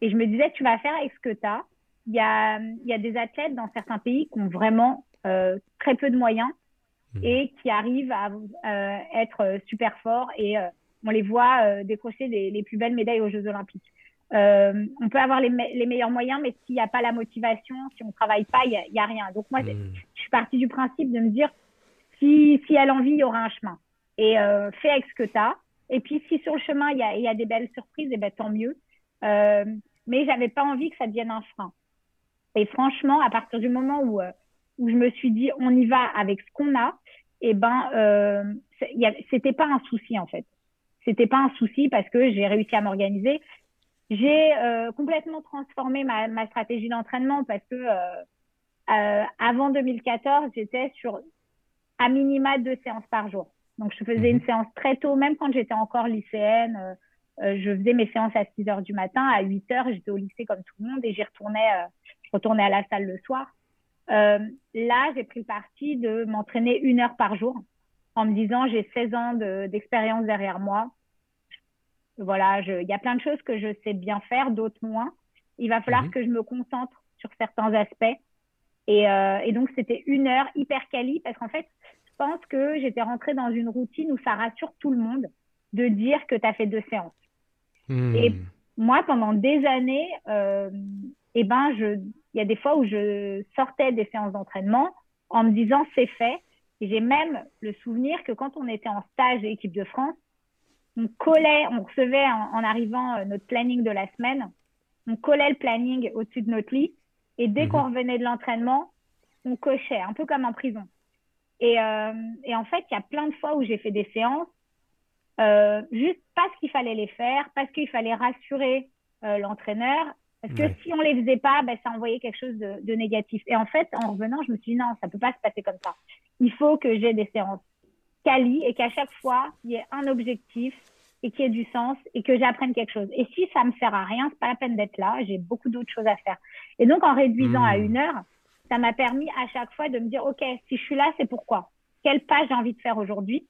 A: Et je me disais, tu vas faire avec ce que tu as. Il y a, il y a des athlètes dans certains pays qui ont vraiment euh, très peu de moyens mmh. et qui arrivent à euh, être super forts et euh, on les voit décrocher les plus belles médailles aux Jeux Olympiques. Euh, on peut avoir les, meilleurs moyens, mais s'il n'y a pas la motivation, si on ne travaille pas, il n'y a, rien. Donc moi, hmm. je suis partie du principe de me dire, si, si a l'envie, il y aura un chemin. Et euh, fais avec ce que tu as. Et puis si sur le chemin, il y a, y a, des belles surprises, et eh ben, tant mieux. Euh, mais j'avais pas envie que ça devienne un frein. Et franchement, à partir du moment où, euh, où je me suis dit, on y va avec ce qu'on a, et eh ben, c'était pas un souci en fait. C'était pas un souci parce que j'ai réussi à m'organiser. J'ai euh, complètement transformé ma, ma stratégie d'entraînement parce que euh, euh, avant 2014, j'étais sur à minima deux séances par jour. Donc, je faisais une mhm. séance très tôt, même quand j'étais encore lycéenne. Euh, euh, je faisais mes séances à 6 heures du matin. À 8 heures, j'étais au lycée comme tout le monde et j'y retournais, je retournais à la salle le soir. là, j'ai pris le parti de m'entraîner une heure par jour en me disant j'ai 16 ans d'expérience derrière moi. Voilà, il y a plein de choses que je sais bien faire, d'autres moins. Il va falloir mhm. que je me concentre sur certains aspects. Et, euh, et donc, c'était une heure hyper quali parce qu'en fait, je pense que j'étais rentrée dans une routine où ça rassure tout le monde de dire que tu as fait deux séances. Hmm. Et moi, pendant des années, euh, eh ben, il y a des fois où je sortais des séances d'entraînement en me disant c'est fait. Et j'ai même le souvenir que quand on était en stage de l'équipe de France, on collait, on recevait en, arrivant euh, notre planning de la semaine, on collait le planning au-dessus de notre lit et dès qu'on mhm. revenait de l'entraînement, on cochait, un peu comme en prison. Et, euh, et en fait, il y a plein de fois où j'ai fait des séances euh, juste parce qu'il fallait les faire, parce qu'il fallait rassurer l'entraîneur, parce que si on les faisait pas, ben, ça envoyait quelque chose de, de, négatif. Et en fait, en revenant, je me suis dit non, ça peut pas se passer comme ça. Il faut que j'ai des séances quali et qu'à chaque fois, il y ait un objectif et qu'il y ait du sens et que j'apprenne quelque chose. Et si ça me sert à rien, c'est pas la peine d'être là, j'ai beaucoup d'autres choses à faire. Et donc, en réduisant à hmm. une heure, ça m'a permis à chaque fois de me dire, OK, si je suis là, c'est pourquoi? Quelle page j'ai envie de faire aujourd'hui?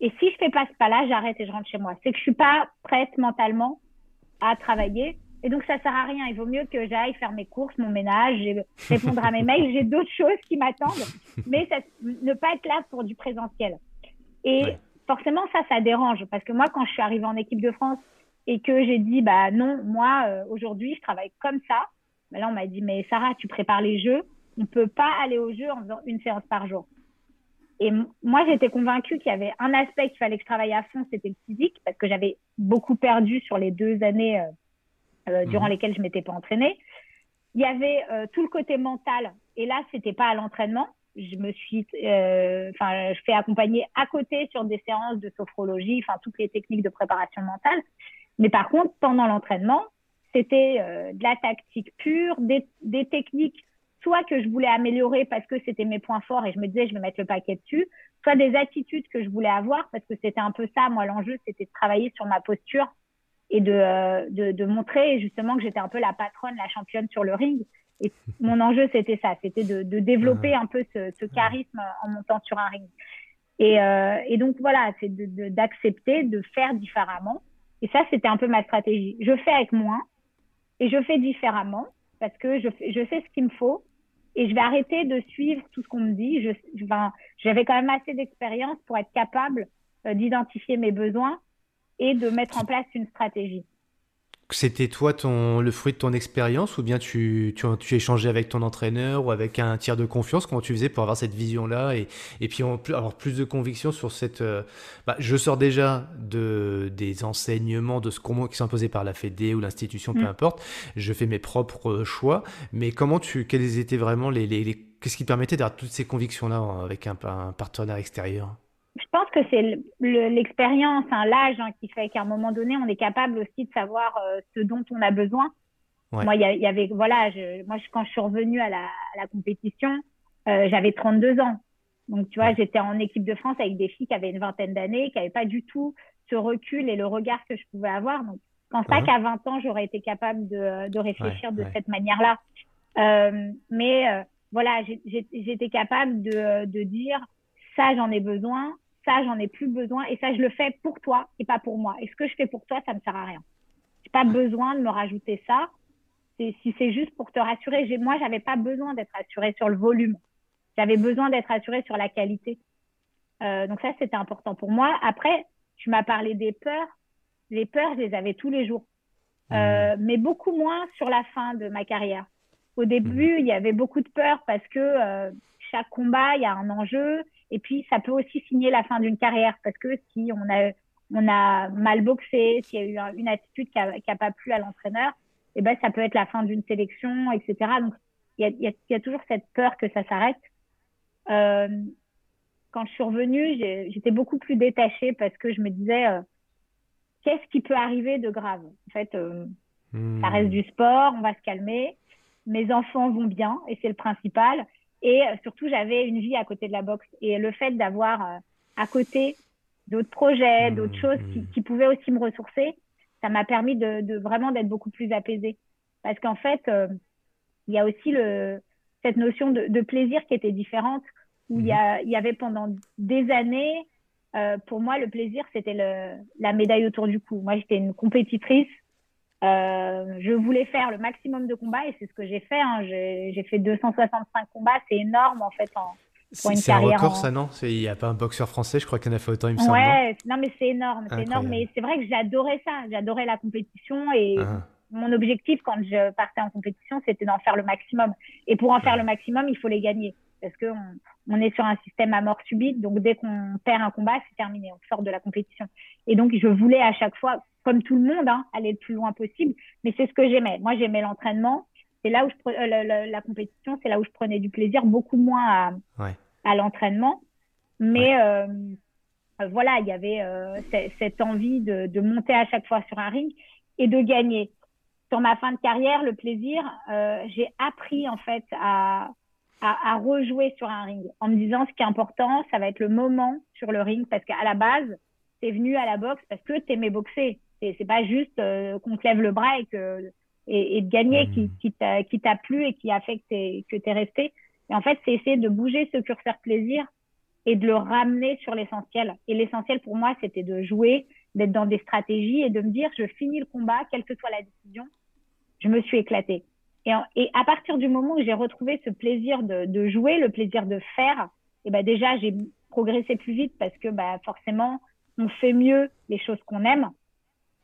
A: Et si je fais pas ce pas-là, j'arrête et je rentre chez moi. C'est que je suis pas prête mentalement à travailler. Et donc, ça sert à rien. Il vaut mieux que j'aille faire mes courses, mon ménage, répondre à mes mails. J'ai d'autres *laughs* choses qui m'attendent. Mais ne pas être là pour du présentiel. Et forcément, ça, ça dérange. Parce que moi, quand je suis arrivée en équipe de France et que j'ai dit, bah non, moi, euh, aujourd'hui, je travaille comme ça. Bah, là, on m'a dit, mais Sarah, tu prépares les jeux. On peut pas aller aux jeux en faisant une séance par jour. Et moi, j'étais convaincue qu'il y avait un aspect qu'il fallait que je travaille à fond, c'était le physique, parce que j'avais beaucoup perdu sur les deux années euh, durant mhm. lesquels je m'étais pas entraînée. Il y avait tout le côté mental, et là, c'était pas à l'entraînement. Je me suis, enfin, je fais accompagner à côté sur des séances de sophrologie, enfin, toutes les techniques de préparation mentale. Mais par contre, pendant l'entraînement, c'était de la tactique pure, des, techniques soit que je voulais améliorer parce que c'était mes points forts et je me disais je vais mettre le paquet dessus, soit des attitudes que je voulais avoir parce que c'était un peu ça, moi l'enjeu c'était de travailler sur ma posture et de, euh, de, montrer justement que j'étais un peu la patronne, la championne sur le ring. Et mon enjeu c'était ça, c'était de, de, développer un peu ce, ce, charisme en montant sur un ring. Et, euh, et donc voilà, c'est d'accepter de, de faire différemment. Et ça c'était un peu ma stratégie. Je fais avec moins et je fais différemment parce que je, je sais ce qu'il me faut et je vais arrêter de suivre tout ce qu'on me dit. Je, j'avais quand même assez d'expérience pour être capable euh, d'identifier mes besoins et de mettre en place une stratégie.
B: C'était toi ton, le fruit de ton expérience ou bien tu, tu, tu, échangeais avec ton entraîneur ou avec un tiers de confiance? Comment tu faisais pour avoir cette vision-là et, et puis avoir plus de conviction sur cette... Euh, bah, je sors déjà de, des enseignements de ce qui sont imposés par la Fédé ou l'institution, peu mm. importe. Je fais mes propres choix. Mais comment tu... Quels étaient vraiment les... les, les Qu'est-ce qui permettait d'avoir toutes ces convictions-là avec un, un partenaire extérieur?
A: Je pense que c'est l'expérience, hein, l'âge hein, qui fait qu'à un moment donné, on est capable aussi de savoir euh, ce dont on a besoin. Moi, il y, avait, voilà, je, moi, quand je suis revenue à la, à la compétition, euh, j'avais 32 ans. Donc, tu vois, j'étais en équipe de France avec des filles qui avaient une vingtaine d'années, qui n'avaient pas du tout ce recul et le regard que je pouvais avoir. Donc, je pense pas qu'à 20 ans, j'aurais été capable de, de réfléchir de cette manière-là. Euh, mais voilà, j'étais capable de, de dire ça, j'en ai besoin, ça, j'en ai plus besoin et ça, je le fais pour toi et pas pour moi. Et ce que je fais pour toi, ça me sert à rien. J'ai pas besoin de me rajouter ça. Si c'est juste pour te rassurer, moi, j'avais pas besoin d'être rassurée sur le volume. J'avais besoin d'être rassurée sur la qualité. Euh, donc ça, c'était important pour moi. Après, tu m'as parlé des peurs. Les peurs, je les avais tous les jours, euh, mais beaucoup moins sur la fin de ma carrière. Au début, il y avait beaucoup de peur parce que euh, chaque combat, il y a un enjeu. Et puis, ça peut aussi signer la fin d'une carrière parce que si on a, on a mal boxé, s'il y a eu une attitude qui n'a pas plu à l'entraîneur, eh ben, ça peut être la fin d'une sélection, etc. Donc, il y a, y, a, y a, toujours cette peur que ça s'arrête. Euh, quand je suis revenue, j'étais beaucoup plus détachée parce que je me disais, euh, qu'est-ce qui peut arriver de grave? En fait, euh, ça reste du sport, on va se calmer. Mes enfants vont bien et c'est le principal. Et euh, surtout, j'avais une vie à côté de la boxe. Et le fait d'avoir euh, à côté d'autres projets, mmh, d'autres choses qui, mmh. qui, pouvaient aussi me ressourcer, ça m'a permis de, de vraiment d'être beaucoup plus apaisée. Parce qu'en fait, euh, il y a aussi le, cette notion de, de plaisir qui était différente, où il, y mmh. il y avait pendant des années, euh, pour moi, le plaisir, c'était la médaille autour du cou. Moi, j'étais une compétitrice euh, je voulais faire le maximum de combats et c'est ce que j'ai fait. Hein. J'ai fait 265 combats, c'est énorme en fait en,
B: C'est un record, ça, non? Il n'y a pas un boxeur français, je crois qu'il en a fait autant, il me semble.
A: Ouais, non, mais c'est énorme, c'est énorme. Mais c'est vrai que j'adorais ça, j'adorais la compétition et ah. mon objectif quand je partais en compétition, c'était d'en faire le maximum. Et pour en faire le maximum, il faut les gagner parce qu'on on est sur un système à mort subite, donc dès qu'on perd un combat, c'est terminé, on sort de la compétition. Et donc, je voulais à chaque fois comme tout le monde, hein, aller le plus loin possible. Mais c'est ce que j'aimais. Moi, j'aimais l'entraînement. C'est là où je euh, la, compétition, c'est là où je prenais du plaisir, beaucoup moins à, à l'entraînement. Mais euh, voilà, il y avait euh, cette envie de, de, monter à chaque fois sur un ring et de gagner. Sur ma fin de carrière, le plaisir, euh, j'ai appris en fait à, à, à, rejouer sur un ring en me disant ce qui est important, ça va être le moment sur le ring parce qu'à la base, t'es venu à la boxe parce que t'aimais boxer. C'est pas juste euh, qu'on te lève le bras et que et, de gagner qui, mmh. qui t'a plu et qui a fait que t'es que es resté. Et en fait, c'est essayer de bouger ce curseur plaisir et de le ramener sur l'essentiel. Et l'essentiel pour moi, c'était de jouer, d'être dans des stratégies et de me dire, je finis le combat, quelle que soit la décision, je me suis éclatée. Et, et à partir du moment où j'ai retrouvé ce plaisir de, de, jouer, le plaisir de faire, et ben déjà j'ai progressé plus vite parce que bah forcément on fait mieux les choses qu'on aime.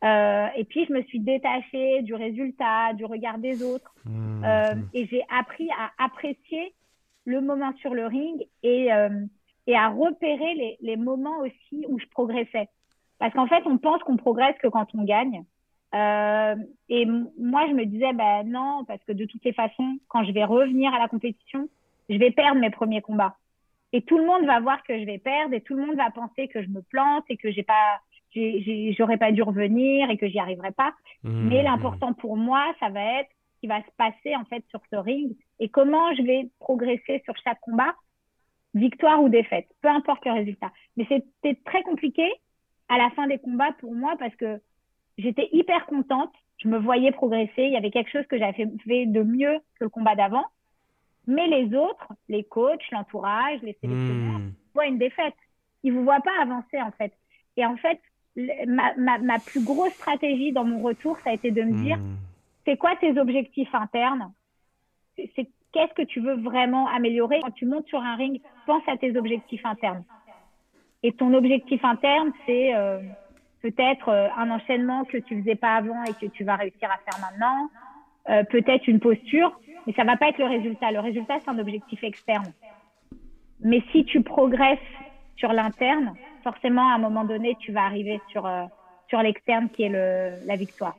A: Euh, et puis, je me suis détachée du résultat, du regard des autres. Mmh, euh, mmh. Et j'ai appris à apprécier le moment sur le ring et, euh, et à repérer les, les, moments aussi où je progressais. Parce qu'en fait, on pense qu'on progresse que quand on gagne. Euh, et moi, je me disais, ben non, parce que de toutes les façons, quand je vais revenir à la compétition, je vais perdre mes premiers combats. Et tout le monde va voir que je vais perdre et tout le monde va penser que je me plante et que j'ai pas, j'aurais pas dû revenir et que j'y arriverai pas. Mmh, Mais mmh. l'important pour moi, ça va être ce qui va se passer en fait sur ce ring et comment je vais progresser sur chaque combat, victoire ou défaite, peu importe le résultat. Mais c'était très compliqué à la fin des combats pour moi parce que j'étais hyper contente. Je me voyais progresser. Il y avait quelque chose que j'avais fait de mieux que le combat d'avant. Mais les autres, les coachs, l'entourage, les sélectionneurs, hmm. voient une défaite. Ils vous voient pas avancer, en fait. Et en fait, ma, ma, ma plus grosse stratégie dans mon retour, ça a été de me dire, hmm. c'est quoi tes objectifs internes? C'est qu'est-ce que tu veux vraiment améliorer? Quand tu montes sur un ring, pense à tes objectifs internes. Et ton objectif interne, c'est, euh, peut-être euh, un enchaînement que tu faisais pas avant et que tu vas réussir à faire maintenant, euh, peut-être une posture, mais ça va pas être le résultat. Le résultat, c'est un objectif externe. Mais si tu progresses sur l'interne, forcément, à un moment donné, tu vas arriver sur, euh, sur l'externe qui est le, la victoire.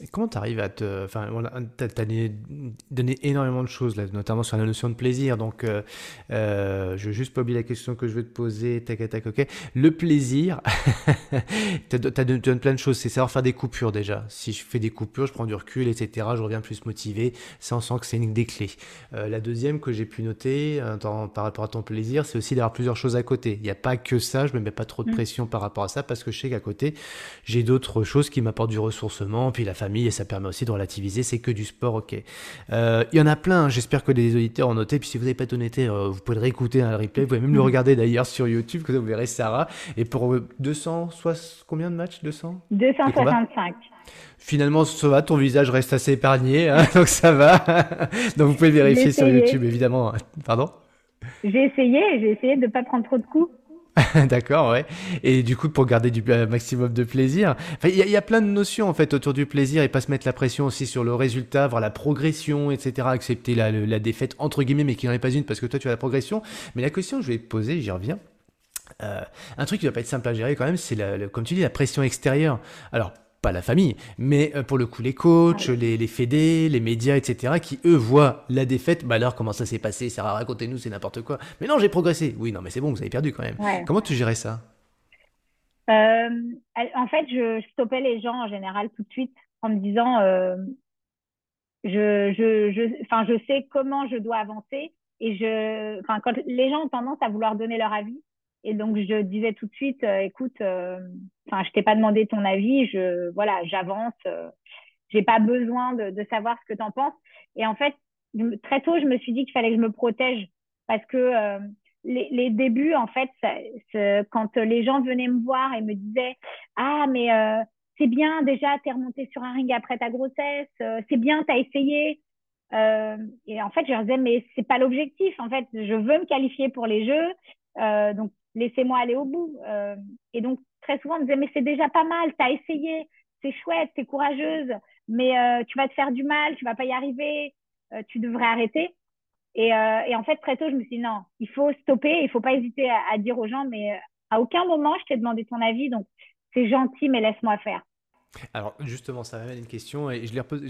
B: Et comment tu arrives à te. Enfin, tu as, donné énormément de choses, là, notamment sur la notion de plaisir. Donc, euh, euh, je vais juste pas oublier la question que je veux te poser. Tac, tac, ok. Le plaisir, *laughs* tu donné plein de choses. C'est savoir faire des coupures déjà. Si je fais des coupures, je prends du recul, etc. Je reviens plus motivé. Ça, on sent que c'est une des clés. Euh, la deuxième que j'ai pu noter par rapport à ton plaisir, c'est aussi d'avoir plusieurs choses à côté. Il n'y a pas que ça. Je me mets pas trop de mmh. pression par rapport à ça parce que je sais qu'à côté, j'ai d'autres choses qui m'apportent du ressourcement. Puis la famille et ça permet aussi de relativiser. C'est que du sport, ok. Euh, il y en a plein, hein. j'espère que les auditeurs ont noté. Puis si vous n'avez pas tout noté, euh, vous pouvez le réécouter un replay. Vous pouvez même le regarder d'ailleurs sur YouTube, que vous verrez Sarah. Et pour 200, soit combien de matchs 200
A: 265.
B: Finalement, ça va, ton visage reste assez épargné, hein, *laughs* donc ça va. donc vous pouvez vérifier sur YouTube, évidemment. Pardon?
A: J'ai essayé, j'ai essayé de ne pas prendre trop de coups. *laughs*
B: D'accord, ouais. Et du coup, pour garder du euh, maximum de plaisir, il y, a plein de notions en fait autour du plaisir et pas se mettre la pression aussi sur le résultat, voir la progression, etc. Accepter la, défaite entre guillemets, mais qui n'en est pas une parce que toi tu as la progression. Mais la question que je vais poser, j'y reviens. Euh, un truc qui va pas être simple à gérer quand même, c'est comme tu dis la pression extérieure. Alors pas la famille, mais euh, pour le coup les coachs, les, les fédés, les médias, etc., qui eux voient la défaite, bah alors comment ça s'est passé, ça racontez-nous, c'est n'importe quoi. Mais non, j'ai progressé. Oui, non, mais c'est bon, vous avez perdu quand même. Comment tu gérais ça?
A: Euh, En fait, je stoppais les gens en général tout de suite en me disant, euh, je, je, je, sais comment je dois avancer et je, quand les gens ont tendance à vouloir donner leur avis, et donc, je disais tout de suite, euh, écoute, euh, enfin, je t'ai pas demandé ton avis, je, voilà, j'avance, euh, j'ai pas besoin de, de savoir ce que tu en penses. Et en fait, très tôt, je me suis dit qu'il fallait que je me protège parce que euh, les, les, débuts, en fait, ça, quand les gens venaient me voir et me disaient, ah, mais c'est bien, déjà, t'es remonté sur un ring après ta grossesse, c'est bien, t'as essayé. et en fait, je leur disais, mais c'est pas l'objectif. En fait, je veux me qualifier pour les Jeux. Euh, donc, laissez-moi aller au bout. Euh, et donc, très souvent, on me disait, mais c'est déjà pas mal, tu as essayé, c'est chouette, tu es courageuse, mais euh, tu vas te faire du mal, tu vas pas y arriver, euh, tu devrais arrêter. Et, et, en fait, très tôt, je me suis dit, non, il faut stopper, il faut pas hésiter à dire aux gens, mais à aucun moment, je t'ai demandé ton avis, donc c'est gentil, mais laisse-moi faire.
B: Alors justement, ça m'amène une question et je l'ai repose,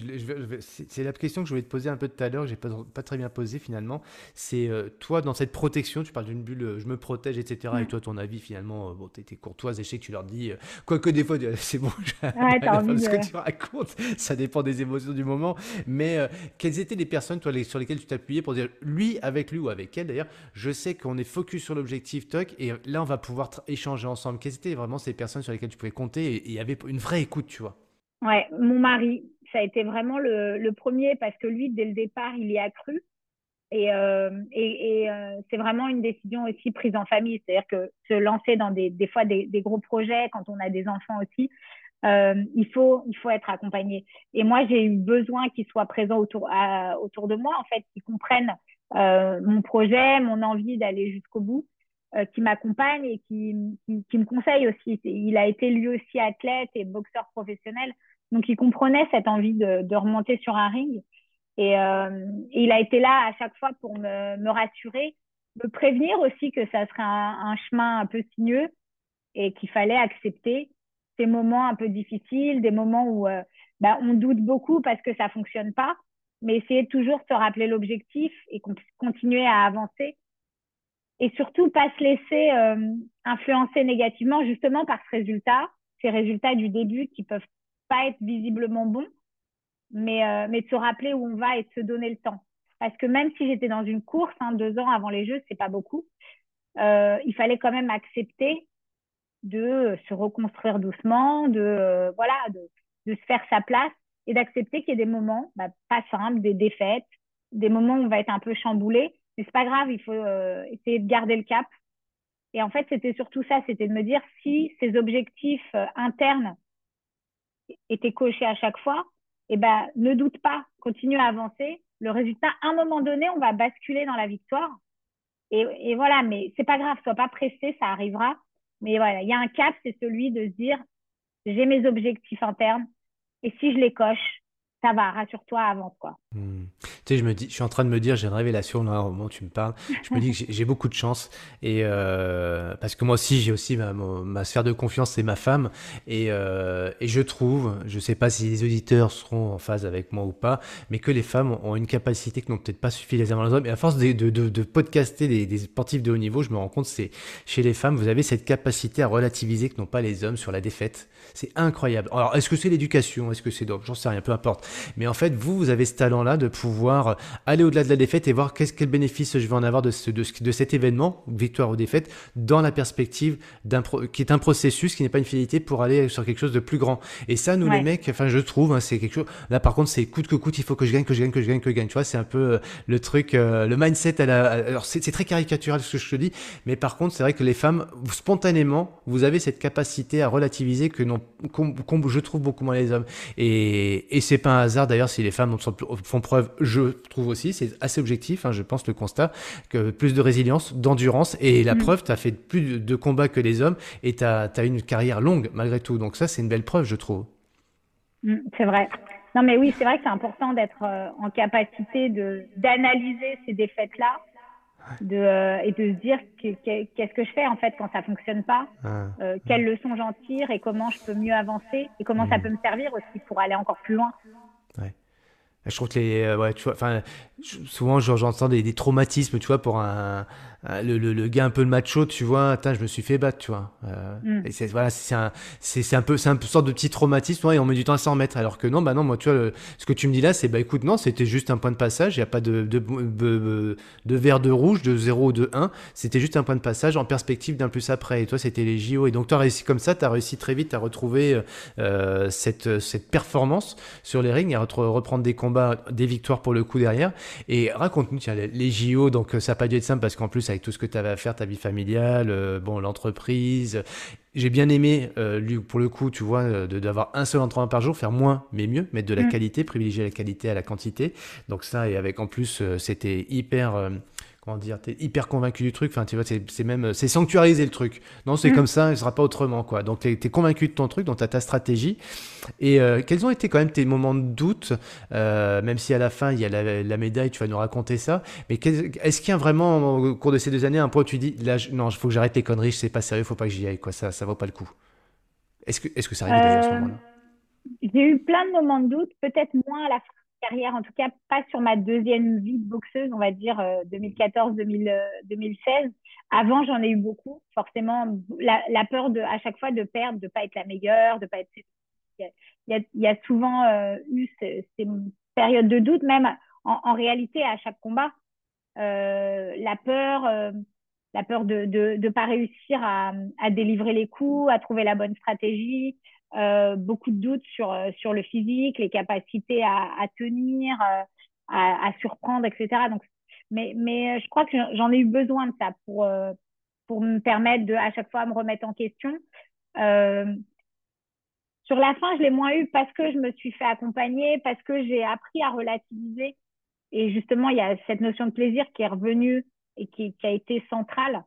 B: c'est la question que je voulais te poser un peu tout à l'heure, que j'ai pas, pas très bien posé finalement. C'est euh, toi dans cette protection, tu parles d'une bulle, euh, je me protège, etc. Et mm. toi, ton avis finalement, euh, bon, t'es courtoise et je sais que tu leur dis, quoique des fois, c'est bon, ouais, *laughs* ce que tu racontes, ça dépend des émotions du moment. Mais quelles étaient les personnes toi, sur lesquelles tu t'appuyais pour dire, lui avec lui ou avec elle d'ailleurs, je sais qu'on est focus sur l'objectif TOC et là on va pouvoir échanger ensemble. Quelles étaient vraiment ces personnes sur lesquelles tu pouvais compter et il y avait une vraie écoute
A: mon mari, ça a été vraiment le, premier parce que lui, dès le départ, il y a cru. Et, euh, et, euh, c'est vraiment une décision aussi prise en famille. C'est-à-dire que se lancer dans des, des fois des, gros projets, quand on a des enfants aussi, euh, il, faut, il être accompagné. Et moi, j'ai eu besoin qu'ils soient présents autour, autour de moi, en fait, qu'ils comprennent mon projet, mon envie d'aller jusqu'au bout. Euh, qui m'accompagne et qui, qui, me conseille aussi. Il a été lui aussi athlète et boxeur professionnel, donc il comprenait cette envie de, de remonter sur un ring. Et, euh, il a été là à chaque fois pour me, me rassurer, me prévenir aussi que ça serait un, chemin un peu sinueux et qu'il fallait accepter ces moments un peu difficiles, des moments où bah, on doute beaucoup parce que ça fonctionne pas, mais essayer de toujours se rappeler l'objectif et continuer à avancer. Et surtout, pas se laisser euh, influencer négativement justement par ce résultat, ces résultats du début qui peuvent pas être visiblement bons, mais, euh, mais de se rappeler où on va et de se donner le temps. Parce que même si j'étais dans une course, hein, deux ans avant les Jeux, c'est pas beaucoup, euh, il fallait quand même accepter de se reconstruire doucement, de voilà, de, de se faire sa place et d'accepter qu'il y ait des moments bah, pas simples, des défaites, des moments où on va être un peu chamboulé. Mais c'est pas grave, il faut euh, essayer de garder le cap. Et en fait, c'était surtout ça, c'était de me dire si ces objectifs euh, internes étaient cochés à chaque fois, eh ben, ne doute pas, continue à avancer. Le résultat, à un moment donné, on va basculer dans la victoire. Et, et voilà, mais c'est pas grave, sois pas pressé, ça arrivera. Mais voilà, il y a un cap, c'est celui de se dire j'ai mes objectifs internes, et si je les coche, ça va, rassure-toi, avance quoi.
B: Hmm. Je me dis, je suis en train de me dire, j'ai une révélation là au moment où tu me parles. Je me dis que j'ai beaucoup de chance et euh, parce que moi aussi j'ai aussi ma, ma, sphère de confiance, c'est ma femme et, euh, et je trouve, je sais pas si les auditeurs seront en phase avec moi ou pas, mais que les femmes ont une capacité que n'ont peut-être pas suffisamment les hommes. Et à force de, de podcaster des, des, sportifs de haut niveau, je me rends compte c'est chez les femmes, vous avez cette capacité à relativiser que n'ont pas les hommes sur la défaite. C'est incroyable. Alors est-ce que c'est l'éducation, est-ce que c'est d'autres, j'en sais rien, peu importe. Mais en fait, vous, vous avez ce talent-là de pouvoir aller au-delà de la défaite et voir qu'est-ce quel bénéfice je vais en avoir de, ce, de, de, cet événement, victoire ou défaite, dans la perspective d'un qui est un processus qui n'est pas une finalité pour aller sur quelque chose de plus grand. Et ça, nous les mecs, enfin, je trouve, hein, c'est quelque chose. Là, par contre, c'est coûte que coûte, il faut que je gagne, que je gagne, que je gagne, que je gagne. Tu vois, c'est un peu euh, le truc, euh, le mindset. À la, alors, c'est très caricatural ce que je te dis, mais par contre, c'est vrai que les femmes, spontanément, vous avez cette capacité à relativiser que non, je trouve beaucoup moins les hommes. Et, et c'est pas un hasard d'ailleurs si les femmes font preuve, je trouve aussi, c'est assez objectif, hein, je pense, le constat, que plus de résilience, d'endurance, et la mm. preuve, tu as fait plus de combats que les hommes, et tu as, as, une carrière longue malgré tout. Donc ça, c'est une belle preuve, je trouve.
A: Mm, c'est vrai. Non, mais oui, c'est vrai que c'est important d'être euh, en capacité d'analyser ces défaites-là de, euh, et de se dire qu'est-ce que je fais en fait quand ça fonctionne pas, ah. euh, quelles leçons j'en tire et comment je peux mieux avancer et comment ça mm. peut me servir aussi pour aller encore plus loin.
B: Ouais. Je trouve que les, ouais, tu vois, enfin, souvent j'entends des, des, traumatismes, tu vois, pour un, euh, le, le, le, gars un peu le macho, tu vois, attends, je me suis fait battre, tu vois. Euh, mm. Et c'est voilà, c'est un, c'est un peu, c'est un sorte de petit traumatisme, ouais, et on met du temps à s'en remettre. Alors que non, bah non, moi, tu vois, ce que tu me dis là, c'est bah écoute, non, c'était juste un point de passage. Il y a pas de de, de, de, vert de rouge, de 0 ou de 1. C'était juste un point de passage en perspective d'un plus après. Et toi, c'était les JO. Et donc, tu as réussi comme ça, tu as réussi très vite à retrouver euh, cette, cette performance sur les rings, à reprendre des combats, des victoires pour le coup derrière. Et raconte-nous, les JO, donc ça n'a pas dû être simple parce qu'en plus, avec tout ce que tu avais à faire, ta vie familiale, euh, bon, l'entreprise. J'ai bien aimé, euh, pour le coup, tu vois, euh, d'avoir un seul entraînement par jour, faire moins mais mieux, mettre de la mm. qualité, privilégier la qualité à la quantité. Donc ça, et avec en plus, c'était hyper comment dire, t'es hyper convaincu du truc. Enfin, tu vois, c'est même, c'est sanctuariser le truc. Non, c'est mm. comme ça, il sera pas autrement, quoi. Donc, tu es, convaincu de ton truc, donc tu as ta stratégie. Et euh, quels ont été quand même tes moments de doute, euh, même si à la fin, il y a la, médaille, tu vas nous raconter ça. Mais est-ce qu'il y a vraiment, au cours de ces deux années, un point où tu dis, là, non, il faut que j'arrête les conneries, c'est pas sérieux, faut pas que j'y aille, quoi. Ça, ça vaut pas le coup. Est-ce que, est-ce que ça arrive déjà à ce euh, moment-là?
A: J'ai eu plein de moments de doute, peut-être moins à la fin carrière, en tout cas pas sur ma deuxième vie de boxeuse, on va dire 2014-2016. Euh, Avant, j'en ai eu beaucoup. Forcément, la, peur de, à chaque fois de perdre, de pas être la meilleure, de pas être. Il y a, il y a souvent euh, eu ces, périodes de doute, même en, réalité à chaque combat. Euh, la peur, la peur de ne de, pas réussir à, à, délivrer les coups, à trouver la bonne stratégie, euh, beaucoup de doutes sur, euh, sur le physique, les capacités à, à tenir, euh, à, à, surprendre, etc. Donc, mais, mais je crois que j'en ai eu besoin de ça pour, pour me permettre de à chaque fois me remettre en question. Euh, sur la fin, je l'ai moins eu parce que je me suis fait accompagner, parce que j'ai appris à relativiser. Et justement, il y a cette notion de plaisir qui est revenue et qui, qui a été centrale,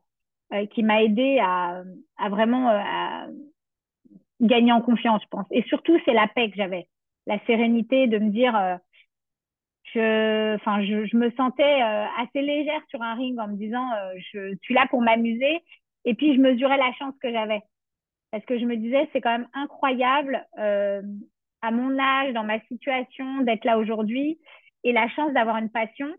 A: euh, qui m'a aidé à, à vraiment à, gagner en confiance, je pense. Et surtout, c'est la paix que j'avais, la sérénité de me dire, euh, je, enfin, je, je, me sentais euh, assez légère sur un ring en me disant, euh, je suis là pour m'amuser. Et puis, je mesurais la chance que j'avais. parce que je me disais, c'est quand même incroyable euh, à mon âge, dans ma situation, d'être là aujourd'hui et la chance d'avoir une passion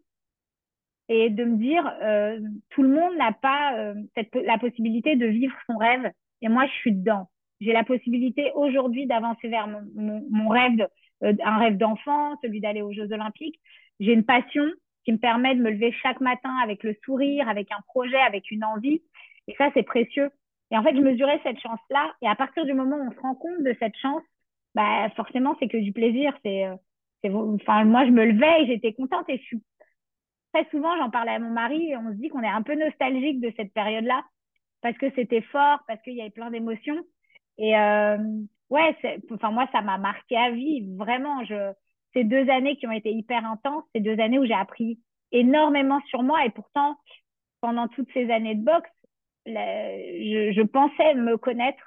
A: et de me dire, euh, tout le monde n'a pas euh, cette, la possibilité de vivre son rêve et moi, je suis dedans. J'ai la possibilité aujourd'hui d'avancer vers mon, rêve, euh, un rêve d'enfant, celui d'aller aux Jeux Olympiques. J'ai une passion qui me permet de me lever chaque matin avec le sourire, avec un projet, avec une envie. Et ça, c'est précieux. Et en fait, je mesurais cette chance-là. Et à partir du moment où on se rend compte de cette chance, bah, forcément, c'est que du plaisir. C'est, euh, enfin, moi, je me levais et j'étais contente. Et très souvent, j'en parlais à mon mari et on se dit qu'on est un peu nostalgique de cette période-là parce que c'était fort, parce qu'il y avait plein d'émotions. Et euh, ouais, enfin, moi, ça m'a marqué à vie. Vraiment, je, ces deux années qui ont été hyper intenses, ces deux années où j'ai appris énormément sur moi. Et pourtant, pendant toutes ces années de boxe, je, je, pensais me connaître.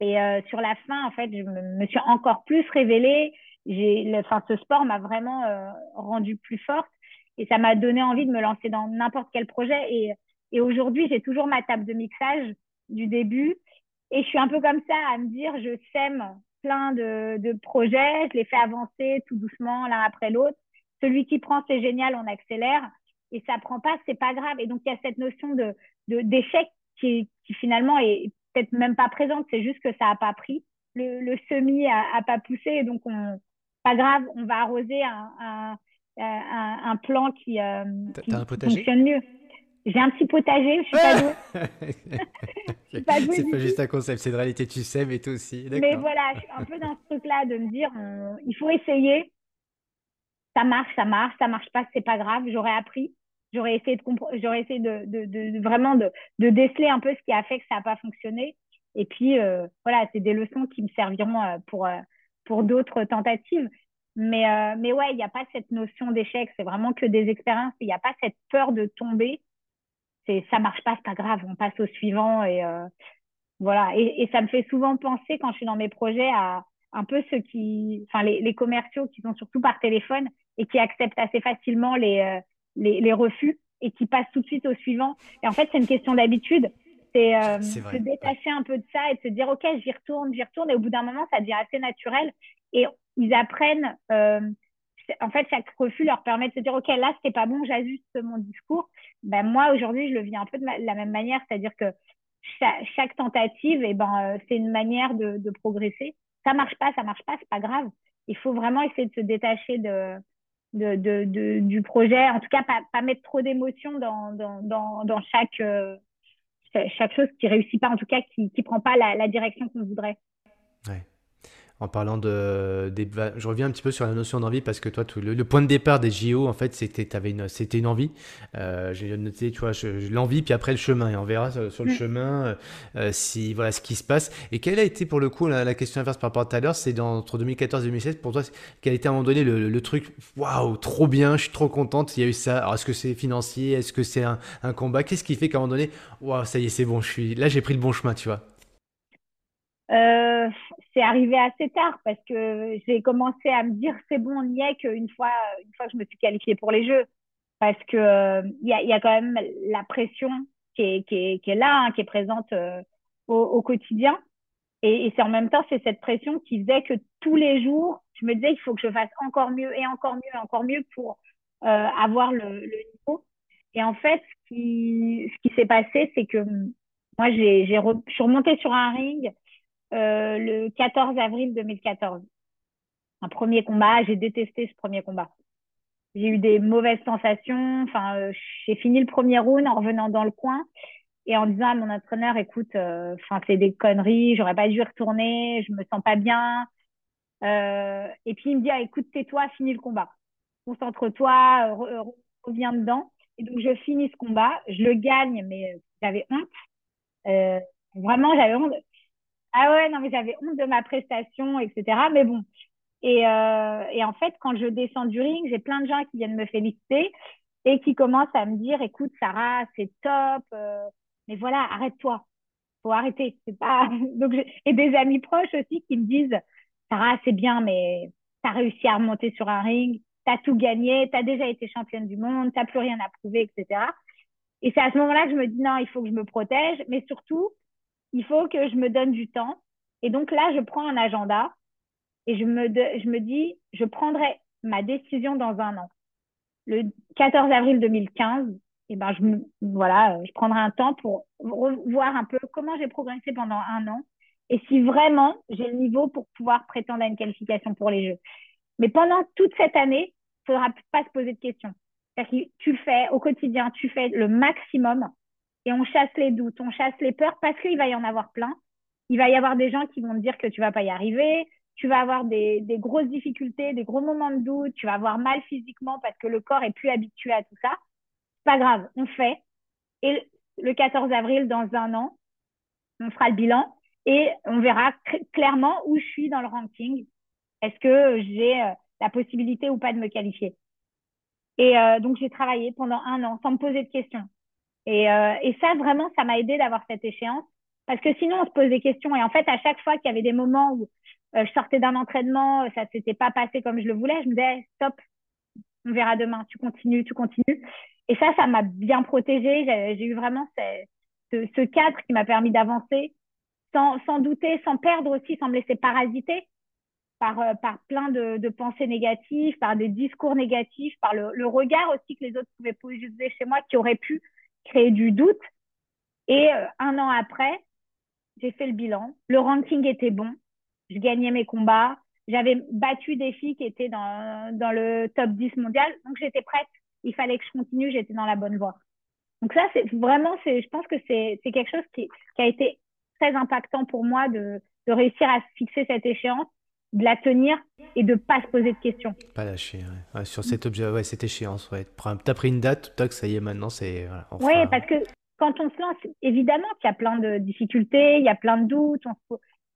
A: Et euh, sur la fin, en fait, je me, suis encore plus révélée. J'ai, enfin, ce sport m'a vraiment euh, rendue plus forte et ça m'a donné envie de me lancer dans n'importe quel projet. Et, et aujourd'hui, j'ai toujours ma table de mixage du début. Et je suis un peu comme ça à me dire, je sème plein de, de projets, je les fais avancer tout doucement l'un après l'autre. Celui qui prend, c'est génial, on accélère. Et ça prend pas, c'est pas grave. Et donc, il y a cette notion de, d'échec qui, qui finalement est peut-être même pas présente, c'est juste que ça a pas pris. Le, le semis a, a pas poussé, et donc on, pas grave, on va arroser un, un, un, un plan qui, euh, qui fonctionne mieux. J'ai un petit potager, je suis pas douée. *laughs*
B: c'est pas, juste un concept, c'est de réalité, tu sais, mais toi aussi.
A: Mais voilà, je suis un peu dans ce truc-là de me dire, il faut essayer. Ça marche, ça marche, ça marche pas, c'est pas grave, j'aurais appris j'aurais essayé de j'aurais essayé de, de, de, vraiment de, de déceler un peu ce qui a fait que ça n'a pas fonctionné. Et puis euh, voilà c'est des leçons qui me serviront euh, pour euh, pour d'autres tentatives. Mais mais ouais il n'y a pas cette notion d'échec. C'est vraiment que des expériences. Il n'y a pas cette peur de tomber c'est ça marche pas c'est pas grave on passe au suivant et voilà et, et ça me fait souvent penser quand je suis dans mes projets à un peu ceux qui enfin les, les commerciaux qui sont surtout par téléphone et qui acceptent assez facilement les les, les, refus et qui passent tout de suite au suivant. Et en fait, c'est une question d'habitude. C'est euh, se détacher un peu de ça et de se dire, OK, j'y retourne, j'y retourne. Et au bout d'un moment, ça devient assez naturel. Et ils apprennent, euh, en fait, chaque refus leur permet de se dire, OK, là, c'était pas bon, j'ajuste mon discours. Ben, moi, aujourd'hui, je le vis un peu de, la même manière. C'est-à-dire que chaque, tentative, eh ben, euh, c'est une manière de, progresser. Ça marche pas, ça marche pas, c'est pas grave. Il faut vraiment essayer de se détacher du projet. En tout cas, pas, mettre trop d'émotions dans, euh, chaque chose qui réussit pas, en tout cas, qui ne prend pas la direction qu'on voudrait.
B: En parlant de, des, je reviens un petit peu sur la notion d'envie parce que toi, tout, le, point de départ des JO, en fait, c'était, une, c'était une envie. Euh, j'ai noté, tu vois, l'envie, puis après le chemin, et on verra sur, le mm. chemin euh, euh, si voilà ce qui se passe. Et quelle a été pour le coup la, question inverse par rapport à tout à l'heure, c'est entre 2014 et 2016 pour toi, quel a été à un moment donné le, truc, waouh, trop bien, je suis trop contente, il y a eu ça. Alors est-ce que c'est financier, est-ce que c'est un, un combat, qu'est-ce qui fait qu'à un moment donné, waouh, ça y est, c'est bon, je suis là, j'ai pris le bon chemin, tu vois?
A: Euh, c'est arrivé assez tard parce que j'ai commencé à me dire c'est bon, on y est qu'une fois, une fois que je me suis qualifiée pour les Jeux. Parce que il euh, y, a, y, a, quand même la pression qui est, qui est, qui est là, hein, qui est présente euh, au, au, quotidien. Et, et c'est en même temps, c'est cette pression qui faisait que tous les jours, je me disais il faut que je fasse encore mieux et encore mieux et encore mieux pour euh, avoir le, le, niveau. Et en fait, ce qui, ce qui s'est passé, c'est que moi, j'ai, j'ai je suis remontée sur un ring euh, le 14 avril 2014. Un premier combat, j'ai détesté ce premier combat. J'ai eu des mauvaises sensations. Enfin, euh, j'ai fini le premier round en revenant dans le coin et en disant à mon entraîneur, écoute, euh, enfin, c'est des conneries, j'aurais pas dû retourner, je me sens pas bien. et puis il me dit, ah, écoute, tais-toi, finis le combat. Concentre-toi, reviens dedans. Et donc je finis ce combat, je le gagne, mais j'avais honte. vraiment, j'avais honte. Ah ouais, non, mais j'avais honte de ma prestation, etc. Mais bon. Et, euh, et en fait, quand je descends du ring, j'ai plein de gens qui viennent me féliciter et qui commencent à me dire, écoute, Sarah, c'est top, euh, mais voilà, arrête-toi. Faut arrêter. C'est pas. *laughs* Donc, et des amis proches aussi qui me disent, Sarah, c'est bien, mais tu as réussi à remonter sur un ring, tu as tout gagné, tu as déjà été championne du monde, tu plus rien à prouver, etc. Et c'est à ce moment-là que je me dis, non, il faut que je me protège, mais surtout, il faut que je me donne du temps. Et donc là, je prends un agenda et je me, je me dis, je prendrai ma décision dans un an. Le 14 avril 2015, et eh ben je voilà, je prendrai un temps pour voir un peu comment j'ai progressé pendant un an et si vraiment j'ai le niveau pour pouvoir prétendre à une qualification pour les Jeux. Mais pendant toute cette année, il ne faudra pas se poser de questions. Que tu le fais au quotidien, tu fais le maximum et on chasse les doutes, on chasse les peurs parce qu'il va y en avoir plein. Il va y avoir des gens qui vont te dire que tu vas pas y arriver, tu vas avoir des, des, grosses difficultés, des gros moments de doute, tu vas avoir mal physiquement parce que le corps est plus habitué à tout ça. Pas grave, on fait. Et le 14 avril, dans un an, on fera le bilan et on verra clairement où je suis dans le ranking. Est-ce que j'ai euh, la possibilité ou pas de me qualifier? Et euh, donc, j'ai travaillé pendant un an sans me poser de questions. Et, euh, et ça, vraiment, ça m'a aidé d'avoir cette échéance. Parce que sinon, on se pose des questions. Et en fait, à chaque fois qu'il y avait des moments où euh, je sortais d'un entraînement, ça ne s'était pas passé comme je le voulais, je me disais, stop, on verra demain, tu continues, tu continues. Et ça, ça m'a bien protégée. J'ai eu vraiment ce, ce, cadre qui m'a permis d'avancer sans, sans douter, sans perdre aussi, sans me laisser parasiter par, euh, par plein de, de, pensées négatives, par des discours négatifs, par le, le, regard aussi que les autres pouvaient poser chez moi qui aurait pu créer du doute. Et euh, un an après, j'ai fait le bilan. Le ranking était bon. Je gagnais mes combats. J'avais battu des filles qui étaient dans, dans le top 10 mondial. Donc, j'étais prête. Il fallait que je continue. J'étais dans la bonne voie. Donc, ça, c'est vraiment, je pense que c'est quelque chose qui, qui, a été très impactant pour moi de, de réussir à fixer cette échéance de la tenir et de pas se poser de questions.
B: Pas lâcher, sur cet objet, ouais, cette échéance, ouais. T'as pris une date, tac, ça y est, maintenant, c'est.
A: Voilà, oui, parce que quand on se lance, évidemment qu'il y a plein de difficultés, il y a plein de doutes.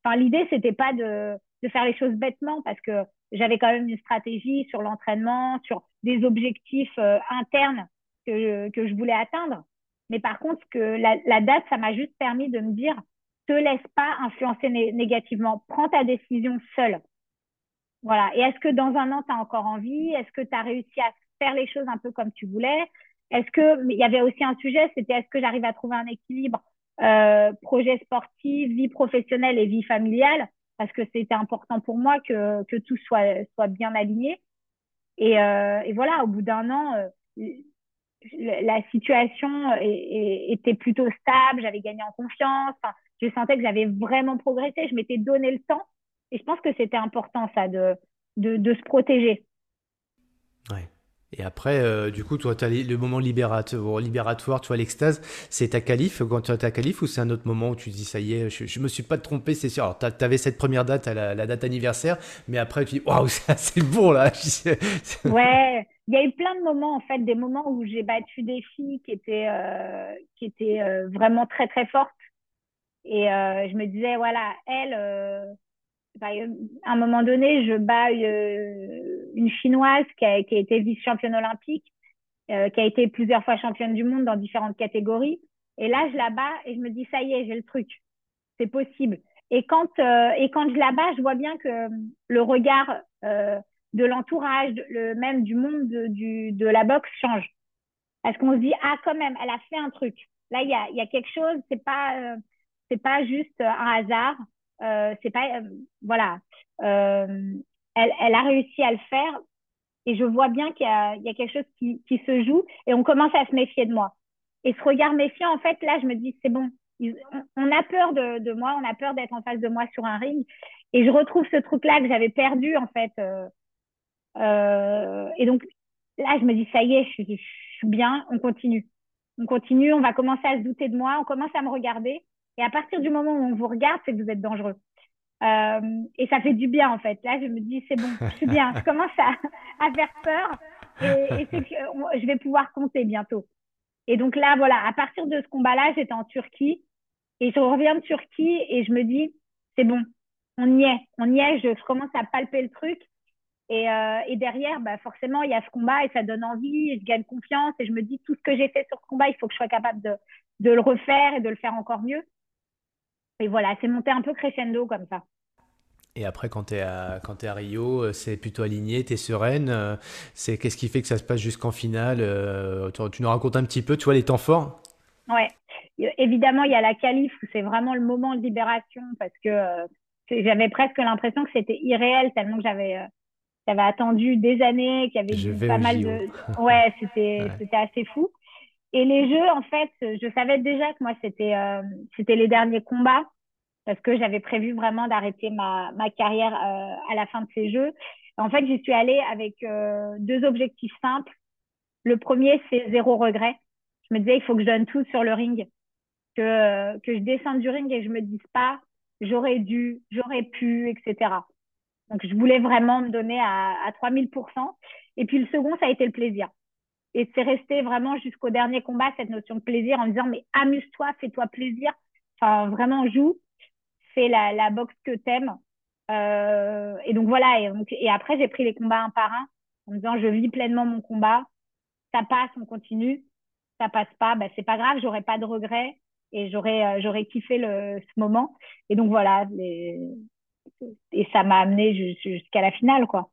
A: Enfin, l'idée, c'était pas de, de faire les choses bêtement parce que j'avais quand même une stratégie sur l'entraînement, sur des objectifs euh, internes que je, que je voulais atteindre. Mais par contre, que la, la date, ça m'a juste permis de me dire, te laisse pas influencer négativement. Prends ta décision seule. Voilà. Et est-ce que dans un an, tu as encore envie? Est-ce que tu as réussi à faire les choses un peu comme tu voulais? Est-ce que il y avait aussi un sujet, c'était est-ce que j'arrive à trouver un équilibre euh, projet sportif, vie professionnelle et vie familiale? Parce que c'était important pour moi que, que tout soit, soit bien aligné. Et, euh, et voilà, au bout d'un an, euh, la situation était plutôt stable, j'avais gagné en confiance. Enfin, je sentais que j'avais vraiment progressé, je m'étais donné le temps. Et je pense que c'était important, ça, de, de, de, se protéger.
B: Ouais. Et après, euh, du coup, toi, as le moment libératoire, libératoire tu vois, l'extase, c'est ta qualif, quand tu as ta qualif, ou c'est un autre moment où tu dis, ça y est, je, ne me suis pas trompé, c'est sûr. Alors, tu avais cette première date, à la, date anniversaire, mais après, tu dis, waouh, *laughs* c'est bon, là. *laughs*
A: ouais, il y a eu plein de moments, en fait, des moments où j'ai battu des filles qui étaient, euh, qui étaient euh, vraiment très, très fortes. Et euh, je me disais, voilà, elle, euh, à un moment donné, je bats euh, une Chinoise qui a, qui a été vice-championne olympique, qui a été plusieurs fois championne du monde dans différentes catégories. Et là, je la bats et je me dis, ça y est, j'ai le truc. C'est possible. Et quand, et quand je la bats, je vois bien que le regard de l'entourage, le, même du monde de, du, de la boxe change. Parce qu'on se dit, ah, quand même, elle a fait un truc. Là, il y a, y a quelque chose, c'est pas c'est pas juste un hasard. Euh, c'est pas, euh, voilà. Euh, elle, elle, a réussi à le faire et je vois bien qu'il y, y a, quelque chose qui, qui, se joue et on commence à se méfier de moi. Et ce regard méfiant, en fait, là, je me dis, c'est bon. On a peur de, de moi, on a peur d'être en face de moi sur un ring. Et je retrouve ce truc-là que j'avais perdu, en fait. Et donc, là, je me dis, ça y est, je, je suis bien, on continue. On continue, on va commencer à se douter de moi, on commence à me regarder. Et à partir du moment où on vous regarde, c'est que vous êtes dangereux. Euh, et ça fait du bien, en fait. Là, je me dis, c'est bon, je suis bien. je *laughs* commence à, à faire peur et, et que je vais pouvoir compter bientôt. Et donc là, voilà, à partir de ce combat-là, j'étais en Turquie et je reviens de Turquie et je me dis, c'est bon, on y est, on y est, je, commence à palper le truc. Et, euh, et derrière, bah, forcément, il y a ce combat et ça donne envie, et je gagne confiance et je me dis, tout ce que j'ai fait sur ce combat, il faut que je sois capable de, de le refaire et de le faire encore mieux. Et voilà, c'est monté un peu crescendo comme ça.
B: Et après, quand tu es, à, quand es à Rio, euh, c'est plutôt aligné, tu es sereine. Euh, c'est, qu'est-ce qui fait que ça se passe jusqu'en finale euh, tu, nous racontes un petit peu, tu vois, les temps forts?
A: Ouais. évidemment, il y a la qualif où c'est vraiment le moment de libération parce que euh, j'avais presque l'impression que c'était irréel tellement que j'avais j'avais attendu des années, qu'il y avait pas mal de. Ouais, c'était *laughs* c'était assez fou. Et les jeux, en fait, je savais déjà que moi, c'était c'était les derniers combats parce que j'avais prévu vraiment d'arrêter ma, ma carrière à la fin de ces jeux. En fait, j'y suis allée avec deux objectifs simples. Le premier, c'est zéro regret. Je me disais, il faut que je donne tout sur le ring, que, que je descende du ring et je me dise pas, j'aurais dû, j'aurais pu, etc. Donc, je voulais vraiment me donner à, à 3000%. Et puis, le second, ça a été le plaisir. Et c'est resté vraiment jusqu'au dernier combat, cette notion de plaisir, en disant, mais amuse-toi, fais-toi plaisir. Enfin, vraiment, joue. Fais la, la boxe que t'aimes. Euh, et donc, voilà. Et, et après, j'ai pris les combats un par un, en me disant, je vis pleinement mon combat ça passe, on continue. Ça passe pas, ben, c'est pas grave, j'aurais pas de regrets et j'aurais euh, kiffé le, ce moment. Et donc voilà, et ça m'a amené jusqu'à la finale, quoi.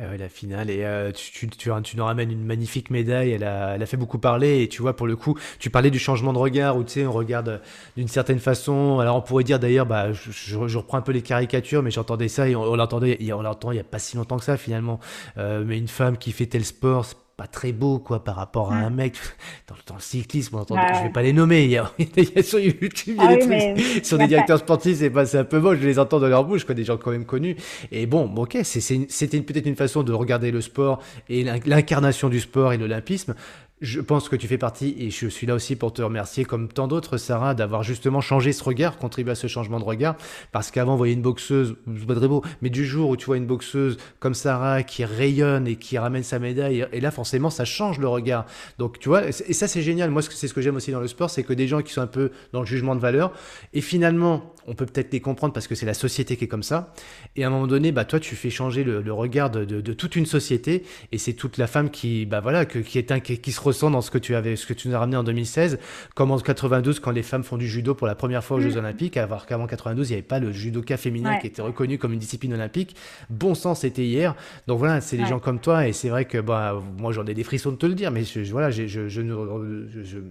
B: Eh la finale, et euh, tu, tu, tu, nous ramènes une magnifique médaille, elle a, elle a fait beaucoup parler, et tu vois, pour le coup, tu parlais du changement de regard, où tu sais, on regarde d'une certaine façon, alors on pourrait dire d'ailleurs, bah, je, je, reprends un peu les caricatures, mais j'entendais ça, et on, l'entendait, on l'entend il n'y a pas si longtemps que ça finalement, euh, mais une femme qui fait tel sport, pas très beau quoi par rapport à un mec. *laughs* Dans, le cyclisme on entend, je vais pas les nommer *laughs* il y a, sur YouTube il y a ah des trucs. *laughs* sur des directeurs sportifs c'est pas c'est un peu beau je les entends dans leur bouche quoi des gens quand même connus. Et bon ok c'était peut-être une façon de regarder le sport et l'incarnation du sport et l'olympisme je pense que tu fais partie, et je suis là aussi pour te remercier, comme tant d'autres, Sarah, d'avoir justement changé ce regard, contribué à ce changement de regard. Parce qu'avant, voyait une boxeuse, c'est pas très beau, mais du jour où tu vois une boxeuse comme Sarah qui rayonne et qui ramène sa médaille, et là, forcément, ça change le regard. Donc, tu vois, et ça, c'est génial. Moi, c'est ce que j'aime aussi dans le sport, c'est que des gens qui sont un peu dans le jugement de valeur, et finalement, on peut peut-être les comprendre parce que c'est la société qui est comme ça. Et à un moment donné, bah, toi, tu fais changer le, regard de, de, toute une société, et c'est toute la femme qui, bah voilà, que, qui est un, qui, qui se dans ce que tu avais, ce que tu nous as ramené en 2016, comme en 92 quand les femmes font du judo pour la première fois aux Jeux mm. Olympiques, alors qu'avant 92 il n'y avait pas le judoka féminin qui était reconnu comme une discipline olympique. Bon sens c'était hier. Donc voilà, c'est des gens comme toi et c'est vrai que bah moi j'en ai des frissons de te le dire, mais je, voilà, je, je, je,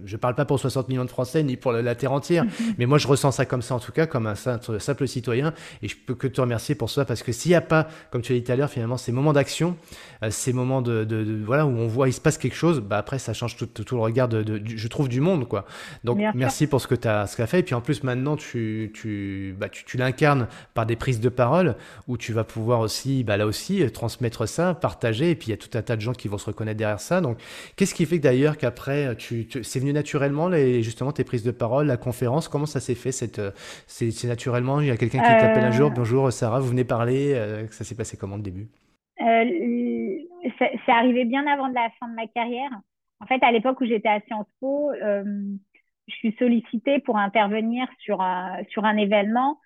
B: je, parle pas pour 60 millions de Français ni pour la terre entière, *laughs* mais moi je ressens ça comme ça en tout cas, comme un simple, simple citoyen et je peux que te remercier pour ça parce que s'il n'y a pas, comme tu as dit tout à l'heure, finalement ces moments d'action, euh, ces moments de, de, voilà où on voit il se passe quelque chose, bah après ça change tout, tout, le regard de, je trouve du monde quoi. Donc merci pour ce que tu as ce fait et puis en plus maintenant tu tu bah, tu, tu l'incarnes par des prises de parole où tu vas pouvoir aussi bah là aussi transmettre ça, partager et puis il y a tout un tas de gens qui vont se reconnaître derrière ça. Donc qu'est-ce qui fait d'ailleurs qu'après tu, c'est venu naturellement les, justement tes prises de parole, la conférence, comment ça s'est fait cette c'est naturellement il y a quelqu'un qui t'appelle un jour, euh. bonjour Sarah, vous venez parler, euh, ça s'est passé comment le début?
A: Euh, c'est arrivé bien avant de la fin de ma carrière. En fait, à l'époque où j'étais à Sciences Po, je suis sollicitée pour intervenir sur un, sur un événement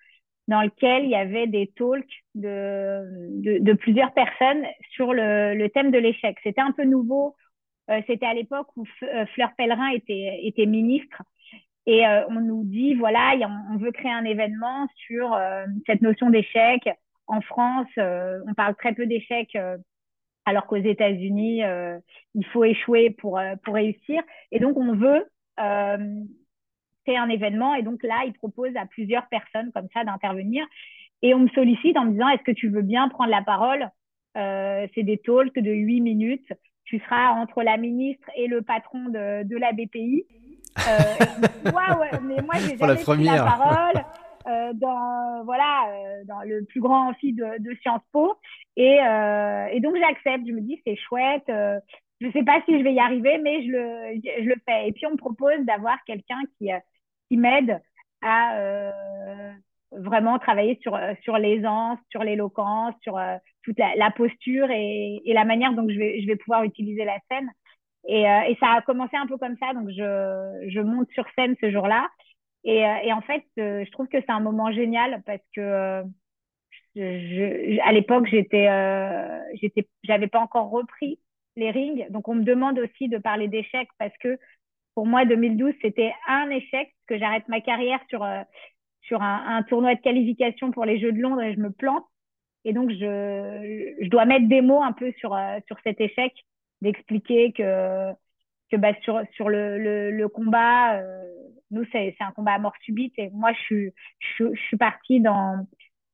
A: dans lequel il y avait des talks de, de, plusieurs personnes sur le, le thème de l'échec. C'était un peu nouveau. Euh, c'était à l'époque où Fleur Pellerin était, était ministre. Et on nous dit, voilà, on veut créer un événement sur cette notion d'échec. En France, on parle très peu d'échecs alors qu'aux États-Unis, euh, il faut échouer pour, euh, pour réussir. Et donc, on veut euh, créer un événement. Et donc là, il propose à plusieurs personnes comme ça d'intervenir. Et on me sollicite en me disant, est-ce que tu veux bien prendre la parole? C'est des talks de 8 minutes. Tu seras entre la ministre et le patron de, de la BPI. Euh, ouais, mais moi, j'ai *laughs* jamais pris la parole. Euh, dans voilà euh, dans le plus grand amphi de, de Sciences Po. Et, euh, et donc j'accepte. Je me dis c'est chouette. Je sais pas si je vais y arriver mais je le je, le fais. Et puis on me propose d'avoir quelqu'un qui qui m'aide à vraiment travailler sur sur l'aisance sur l'éloquence sur toute la, la posture et, et, la manière dont je vais je vais pouvoir utiliser la scène et, et ça a commencé un peu comme ça donc je je monte sur scène ce jour-là et, euh, et en fait, euh, je trouve que c'est un moment génial parce que euh, je, à l'époque, j'étais, euh, j'étais, j'avais pas encore repris les rings. Donc, on me demande aussi de parler d'échecs parce que pour moi, 2012, c'était un échec que j'arrête ma carrière sur, sur un, un, tournoi de qualification pour les Jeux de Londres et je me plante. Et donc, je, je dois mettre des mots un peu sur, sur cet échec, d'expliquer que que bah, sur, sur le, le, combat, euh, nous, c'est un combat à mort subite. Et moi, je suis, je, je suis partie dans,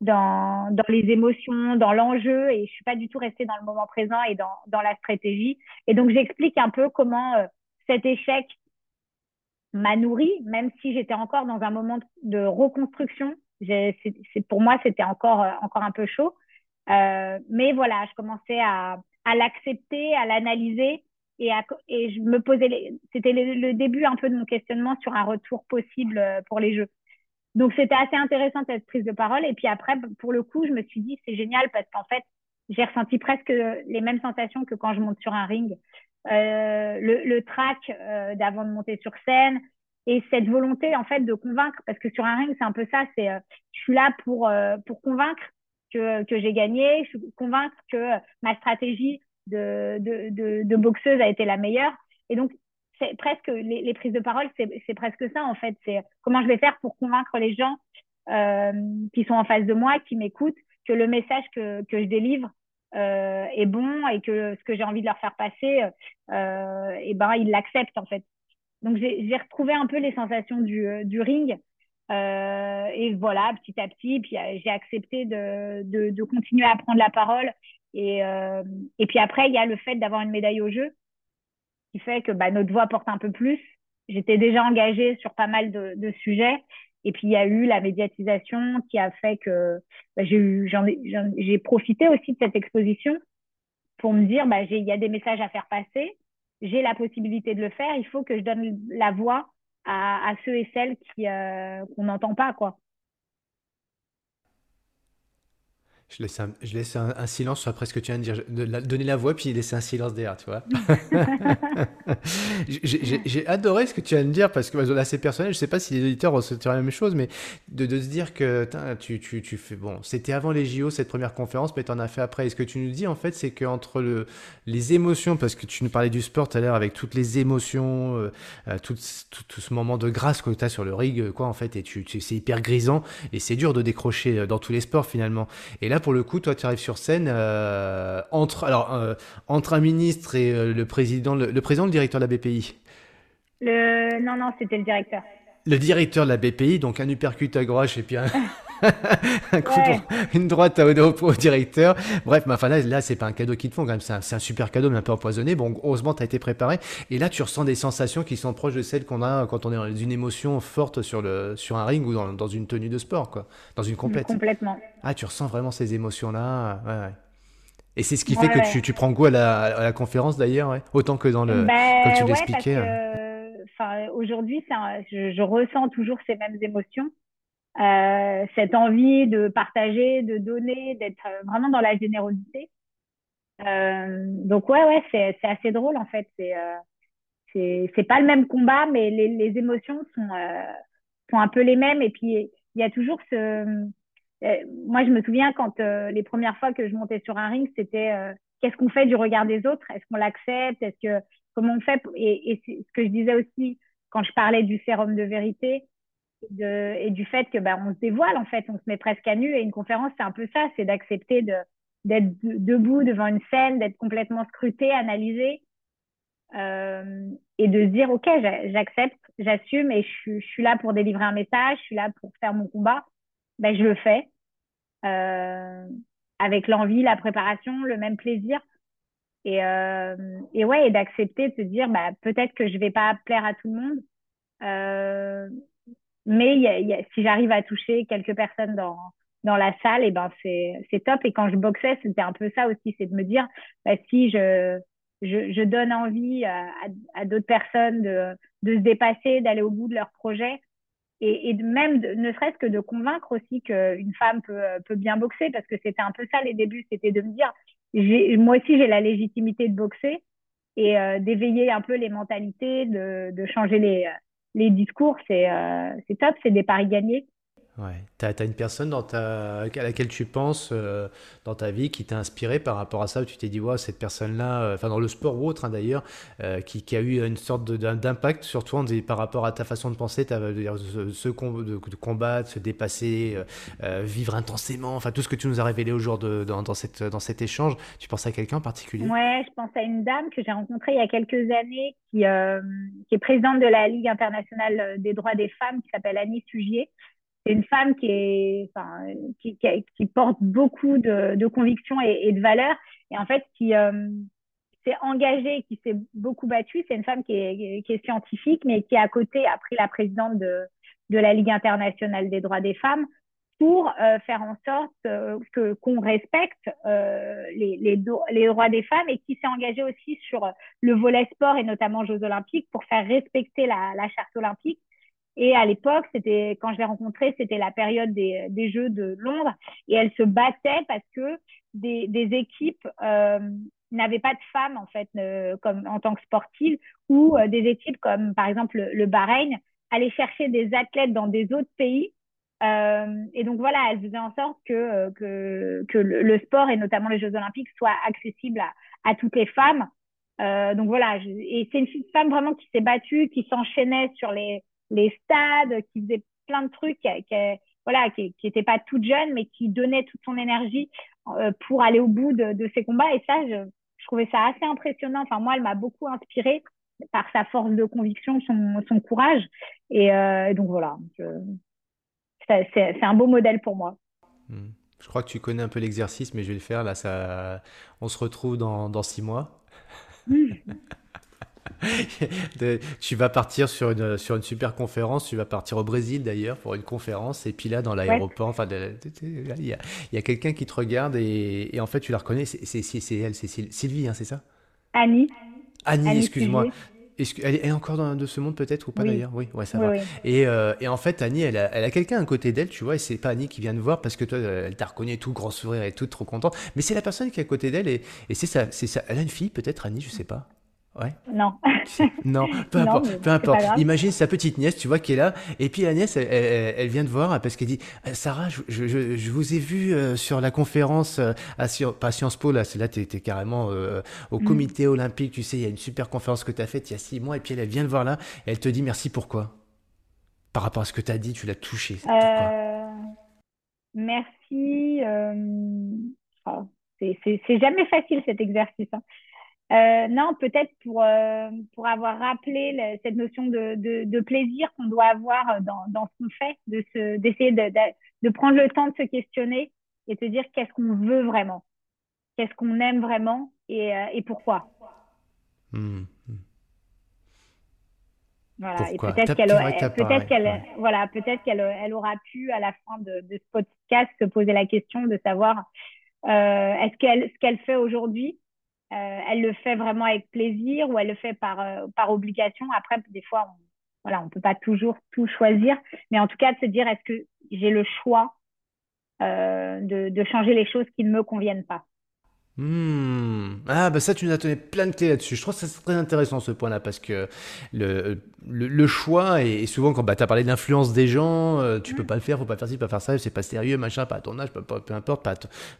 A: dans, dans les émotions, dans l'enjeu, et je suis pas du tout restée dans le moment présent et dans, dans la stratégie. Et donc, j'explique un peu comment euh, cet échec m'a nourri, même si j'étais encore dans un moment de reconstruction. C'est pour moi, c'était encore, euh, encore un peu chaud. Euh, mais voilà, je commençais à, à l'accepter, à l'analyser et, et je me posais, c'était le, début un peu de mon questionnement sur un retour possible euh, pour les jeux. Donc c'était assez intéressant cette prise de parole. Et puis après, pour le coup, je me suis dit c'est génial parce qu'en fait, j'ai ressenti presque les mêmes sensations que quand je monte sur un ring. Euh, le, le track euh, d'avant de monter sur scène et cette volonté en fait de convaincre parce que sur un ring c'est un peu ça c'est euh, je suis là pour euh, pour convaincre que, que j'ai gagné je suis convaincre que ma stratégie de, de, de, de, boxeuse a été la meilleure. Et donc, c'est presque les, les, prises de parole, c'est presque ça en fait. C'est comment je vais faire pour convaincre les gens euh, qui sont en face de moi, qui m'écoutent, que le message que, que je délivre euh, est bon et que ce que j'ai envie de leur faire passer, euh, et ben ils l'acceptent en fait. Donc j'ai retrouvé un peu les sensations du, du ring. Euh, et voilà, petit à petit, puis euh, j'ai accepté de, de, continuer à prendre la parole et, euh, et puis après, il y a le fait d'avoir une médaille au jeu qui fait que bah, notre voix porte un peu plus. J'étais déjà engagée sur pas mal de, de, sujets. Et puis, il y a eu la médiatisation qui a fait que bah, j'ai profité aussi de cette exposition pour me dire, bah, il y a des messages à faire passer. J'ai la possibilité de le faire. Il faut que je donne la voix à, à ceux et celles qui euh, qu'on n'entend pas, quoi.
B: Je laisse un, je laisse un, silence après ce que tu viens de dire. De donner la voix, puis laisser un silence derrière, tu vois. *laughs* *laughs* J'ai adoré ce que tu viens de dire, parce que bah, là, c'est personnel. Je sais pas si les auditeurs ressentent la même chose, mais de, de se dire que tu, tu, tu, fais. Bon, c'était avant les JO, cette première conférence, mais tu en as fait après. Et ce que tu nous dis, en fait, c'est qu'entre le, les émotions, parce que tu nous parlais du sport tout à l'heure, avec toutes les émotions, euh, euh, tout, tout, ce moment de grâce que tu as sur le ring, quoi, en fait, et tu, c'est hyper grisant, et c'est dur de décrocher euh, dans tous les sports, finalement. Et là, pour le coup, toi, tu arrives sur scène euh, entre, alors, euh, entre un ministre et euh, le président, le, président, le directeur de la BPI.
A: Le... Non, non, c'était le directeur.
B: Le directeur de la BPI, donc un uppercut à gauche et puis un, *laughs* *laughs* un coup une droite au, au, directeur. Bref, mais enfin là, là c'est pas un cadeau qu'ils te font quand même, c'est un, super cadeau, mais un peu empoisonné. Bon, heureusement, tu as été préparé. Et là, tu ressens des sensations qui sont proches de celles qu'on a quand on est dans une émotion forte sur, le, sur un ring ou dans, dans une tenue de sport, quoi. Dans une complète.
A: Complètement.
B: Ah, tu ressens vraiment ces émotions-là. Ouais, ouais. Et c'est ce qui fait que tu, tu, prends goût à la, à la conférence d'ailleurs, autant que dans le.
A: Ben, comme tu l'expliquais. Hein. Aujourd'hui, je, je, ressens toujours ces mêmes émotions. Euh, cette envie de partager, de donner, d'être euh, vraiment dans la générosité. Euh, donc ouais, ouais, c'est assez drôle en fait. C'est euh, c'est pas le même combat, mais les, les émotions sont euh, sont un peu les mêmes. Et puis il y a toujours ce moi, je me souviens quand les premières fois que je montais sur un ring, c'était qu'est-ce qu'on fait du regard des autres? Est-ce qu'on l'accepte? Est-ce que comment on fait Et, et ce que je disais aussi quand je parlais du sérum de vérité, et du fait que bah, on se dévoile en fait, on se met presque à nu. Et une conférence c'est un peu ça, c'est d'accepter de d'être debout devant une scène, d'être complètement scruté, analysé euh, et de se dire ok j'accepte, j'assume et je, je, suis là pour délivrer un message, je suis là pour faire mon combat, ben je le fais euh, avec l'envie, la préparation, le même plaisir. Et, euh, et ouais, et d'accepter de se dire, bah, peut-être que je vais pas plaire à tout le monde, mais y a, y a, si j'arrive à toucher quelques personnes dans, dans la salle, et ben c'est, c'est top. Et quand je boxais, c'était un peu ça aussi, c'est de me dire, bah, si je, je, je donne envie à, à, d'autres personnes de, de se dépasser, d'aller au bout de leur projet, et, et même ne serait-ce que de convaincre aussi qu'une femme peut, peut bien boxer, parce que c'était un peu ça les débuts, c'était de me dire, moi aussi j'ai la légitimité de boxer et euh, d'éveiller un peu les mentalités, de, de changer les, les discours, c'est euh, top, c'est des paris gagnés.
B: Ouais. Tu as, une personne à laquelle tu penses euh, dans ta vie qui t'a inspiré par rapport à ça, où tu t'es dit, ouais, cette personne-là, euh, enfin dans le sport ou autre hein, d'ailleurs, euh, qui, qui, a eu une sorte d'impact sur toi par rapport à ta façon de penser, ce, ce de, de, combattre, se dépasser, vivre intensément, enfin tout ce que tu nous as révélé aujourd'hui dans, dans, dans cet échange. Tu penses à quelqu'un en particulier?
A: Ouais, je pense à une dame que j'ai rencontrée il y a quelques années qui, qui est présidente de la Ligue internationale des droits des femmes, qui s'appelle Annie Sugier c'est une femme qui, est, enfin, qui, porte beaucoup de, convictions et, de valeurs, et en fait qui euh, s'est engagée, qui s'est beaucoup battue. C'est une femme qui est, scientifique, mais qui à côté a pris la présidente de, la Ligue internationale des droits des femmes pour euh, faire en sorte euh, que qu'on respecte les, droits des femmes et qui s'est engagée aussi sur le volet sport et notamment Jeux olympiques pour faire respecter la charte olympique et à l'époque, c'était quand je l'ai rencontrée, c'était la période des, des, Jeux de Londres, et elle se battait parce que des, des équipes euh, n'avaient pas de femmes en fait, euh, comme en tant que sportives, ou euh, des équipes comme par exemple le, le, Bahreïn allaient chercher des athlètes dans des autres pays. Euh, et donc voilà, elle faisait en sorte que que, que le, sport et notamment les Jeux Olympiques soient accessibles à, à toutes les femmes. donc voilà, et c'est une femme vraiment qui s'est battue, qui s'enchaînait sur les les stades, qui faisait plein de trucs, qui, voilà, qui n'était pas toute jeune, mais qui donnait toute son énergie euh, pour aller au bout de, de ses combats. Et ça, je, je, trouvais ça assez impressionnant. Enfin, moi, elle m'a beaucoup inspirée par sa force de conviction, son, son courage. Et euh, donc voilà, c'est un beau modèle pour moi.
B: Hmm. Je crois que tu connais un peu l'exercice, mais je vais le faire. Là, ça, on se retrouve dans, dans six mois. *laughs* *laughs* tu vas partir sur une, sur une super conférence, tu vas partir au Brésil d'ailleurs pour une conférence, et puis là dans l'aéroport, enfin, il y a, y a quelqu'un qui te regarde et, et, en fait tu la reconnais, c'est elle, c'est Sylvie, hein, c'est ça?
A: Annie.
B: Annie, excuse-moi. Elle est encore dans, de ce monde peut-être ou pas d'ailleurs? Oui, ouais, ça va. Et, euh, et, en fait, Annie, elle a, elle a quelqu'un à côté d'elle, tu vois, et c'est pas Annie qui vient te voir parce que toi, elle t'a reconnu tout, grand sourire et tout, trop contente. Mais c'est la personne qui est à côté d'elle et, et c'est ça, c'est ça. Elle a une fille peut-être, Annie, je sais pas. Ouais.
A: Non. *laughs*
B: non, peu importe. peu importe. Imagine sa petite nièce, tu vois, qui est là. Et puis la nièce, elle, elle, vient de voir parce qu'elle dit euh, Sarah, je, je, je, vous ai vu euh, sur la conférence euh, à pas Sciences Po, là, là tu étais carrément au mm. comité olympique. Tu sais, il y a une super conférence que tu as faite il y a six mois. Et puis elle, elle vient de voir là. Et elle te dit merci pourquoi? Par rapport à ce que tu as dit, tu l'as touché.
A: merci. Oh, c'est jamais facile cet exercice. Hein. Euh, non, peut-être pour, euh, pour avoir rappelé cette notion de, de, de plaisir qu'on doit avoir dans, dans ce qu'on fait, de d'essayer de, de, de, prendre le temps de se questionner et de se dire qu'est-ce qu'on veut vraiment, qu'est-ce qu'on aime vraiment et, euh, et pourquoi. Mmh, mmh. Voilà, et peut-être qu'elle peut-être qu'elle voilà, peut-être qu'elle elle aura pu à la fin de, de ce podcast se poser la question de savoir euh, est-ce qu'elle ce qu'elle fait aujourd'hui euh, elle le fait vraiment avec plaisir ou elle le fait par, euh, par obligation. Après, des fois, on, voilà, on peut pas toujours tout choisir, mais en tout cas de se dire est-ce que j'ai le choix euh, de, de changer les choses qui ne me conviennent pas?
B: Hmm. Ah bah ça tu nous as donné plein de clés là-dessus. Je trouve que c'est très intéressant ce point-là parce que le, le, choix et, souvent quand bah, tu as parlé de l'influence des gens, euh, tu peux mm. pas le faire, faut pas faire ci, pas faire ça, c'est pas sérieux, machin, pas à ton âge, peu, peu importe, pas,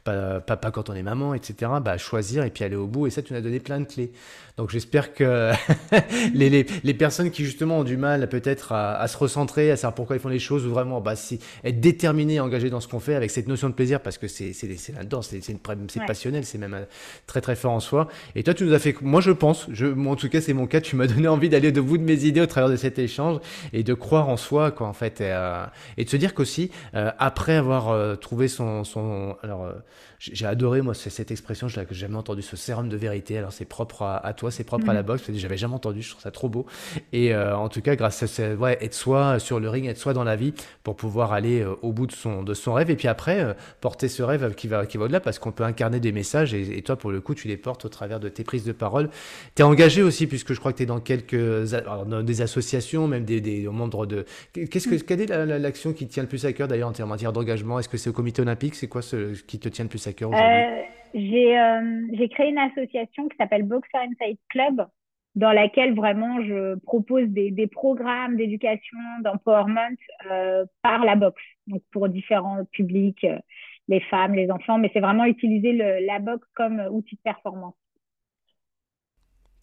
B: pas, pas, pas, quand on est maman, etc. Bah choisir et puis aller au bout et ça tu nous as donné plein de clés. Donc j'espère que *laughs* les, les, les, personnes qui justement ont du mal peut-être à, à, se recentrer, à savoir pourquoi ils font les choses ou vraiment bah, si, être déterminés, engagés dans ce qu'on fait avec cette notion de plaisir parce que c'est là-dedans, c'est ouais. passionnel, c'est euh, très très fort en soi. Et toi, tu nous as fait, moi je pense, je, moi, en tout cas c'est mon cas, tu m'as *laughs* donné envie d'aller de bout de mes idées au travers de cet échange et de croire en soi, quoi, en fait, et, euh, de se dire qu'aussi, euh, après avoir trouvé son, son alors j'ai adoré moi cette expression, je l'ai jamais entendu, ce sérum de vérité. Alors c'est propre à, toi, c'est propre à la mm. boxe. J'avais jamais entendu, je trouve ça trop beau. Et euh, en tout cas, grâce à ce, ouais, être soi sur le ring, être soi dans la vie, pour pouvoir aller euh, au bout de son de son rêve. Et puis après, euh, porter ce rêve qui va qui va au-delà, parce qu'on peut incarner des messages. Et, toi, pour le coup, tu les portes au travers de tes prises de parole. Tu es engagé aussi, puisque je crois que tu es dans quelques alors, dans des associations, même des, des membres de. Qu'est-ce que mm. quelle est l'action qui te tient le plus à cœur d'ailleurs en matière d'engagement? Est-ce que c'est au Comité olympique? C'est quoi ce qui te tient le plus à
A: euh, j'ai, euh, j'ai créé une association qui s'appelle Boxer Inside Club, dans laquelle vraiment je propose des, programmes d'éducation, d'empowerment euh, par la boxe, donc pour différents publics, les femmes, les enfants, mais c'est vraiment utiliser le, la boxe comme outil de performance.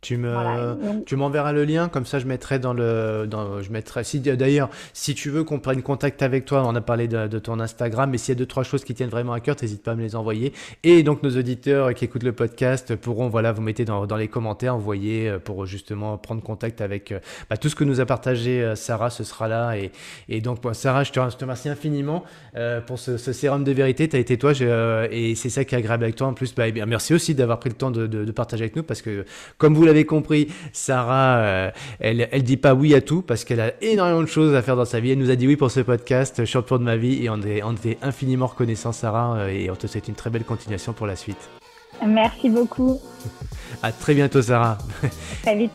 B: Tu me, tu m'enverras le lien, comme ça je mettrai dans le, dans, je mettrai. Si d'ailleurs, si tu veux qu'on prenne contact avec toi, on a parlé de, de ton Instagram, mais s'il y a deux trois choses qui tiennent vraiment à cœur, n'hésite pas à me les envoyer. Et donc nos auditeurs qui écoutent le podcast pourront, voilà, vous mettez dans, dans les commentaires, envoyer euh, pour justement prendre contact avec euh, bah, tout ce que nous a partagé euh, Sarah, ce sera là. Et, et donc Sarah, je te, je te, remercie infiniment euh, pour ce, ce, sérum de vérité. Tu as été toi, euh, et c'est ça qui est agréable avec toi. En plus, bah, eh bien, merci aussi d'avoir pris le temps de, de, de partager avec nous, parce que comme vous l'avez compris, Sarah, euh, elle, elle dit pas oui à tout parce qu'elle a énormément de choses à faire dans sa vie. Elle nous a dit oui pour ce podcast, champion de ma vie, et on est, on est infiniment reconnaissant, Sarah, euh, et on te souhaite une très belle continuation pour la suite.
A: Merci beaucoup. *laughs*
B: à très bientôt, Sarah. *laughs*
A: Très vite.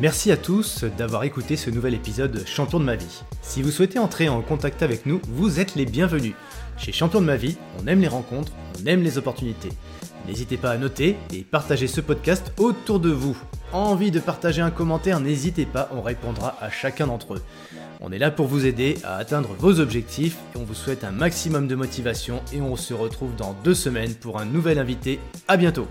B: Merci à tous d'avoir écouté ce nouvel épisode Champion de ma vie. Si vous souhaitez entrer en contact avec nous, vous êtes les bienvenus. Chez Champion de ma vie, on aime les rencontres, on aime les opportunités. N'hésitez pas à noter et partager ce podcast autour de vous. Envie de partager un commentaire, n'hésitez pas, on répondra à chacun d'entre eux. On est là pour vous aider à atteindre vos objectifs et on vous souhaite un maximum de motivation et on se retrouve dans deux semaines pour un nouvel invité. À bientôt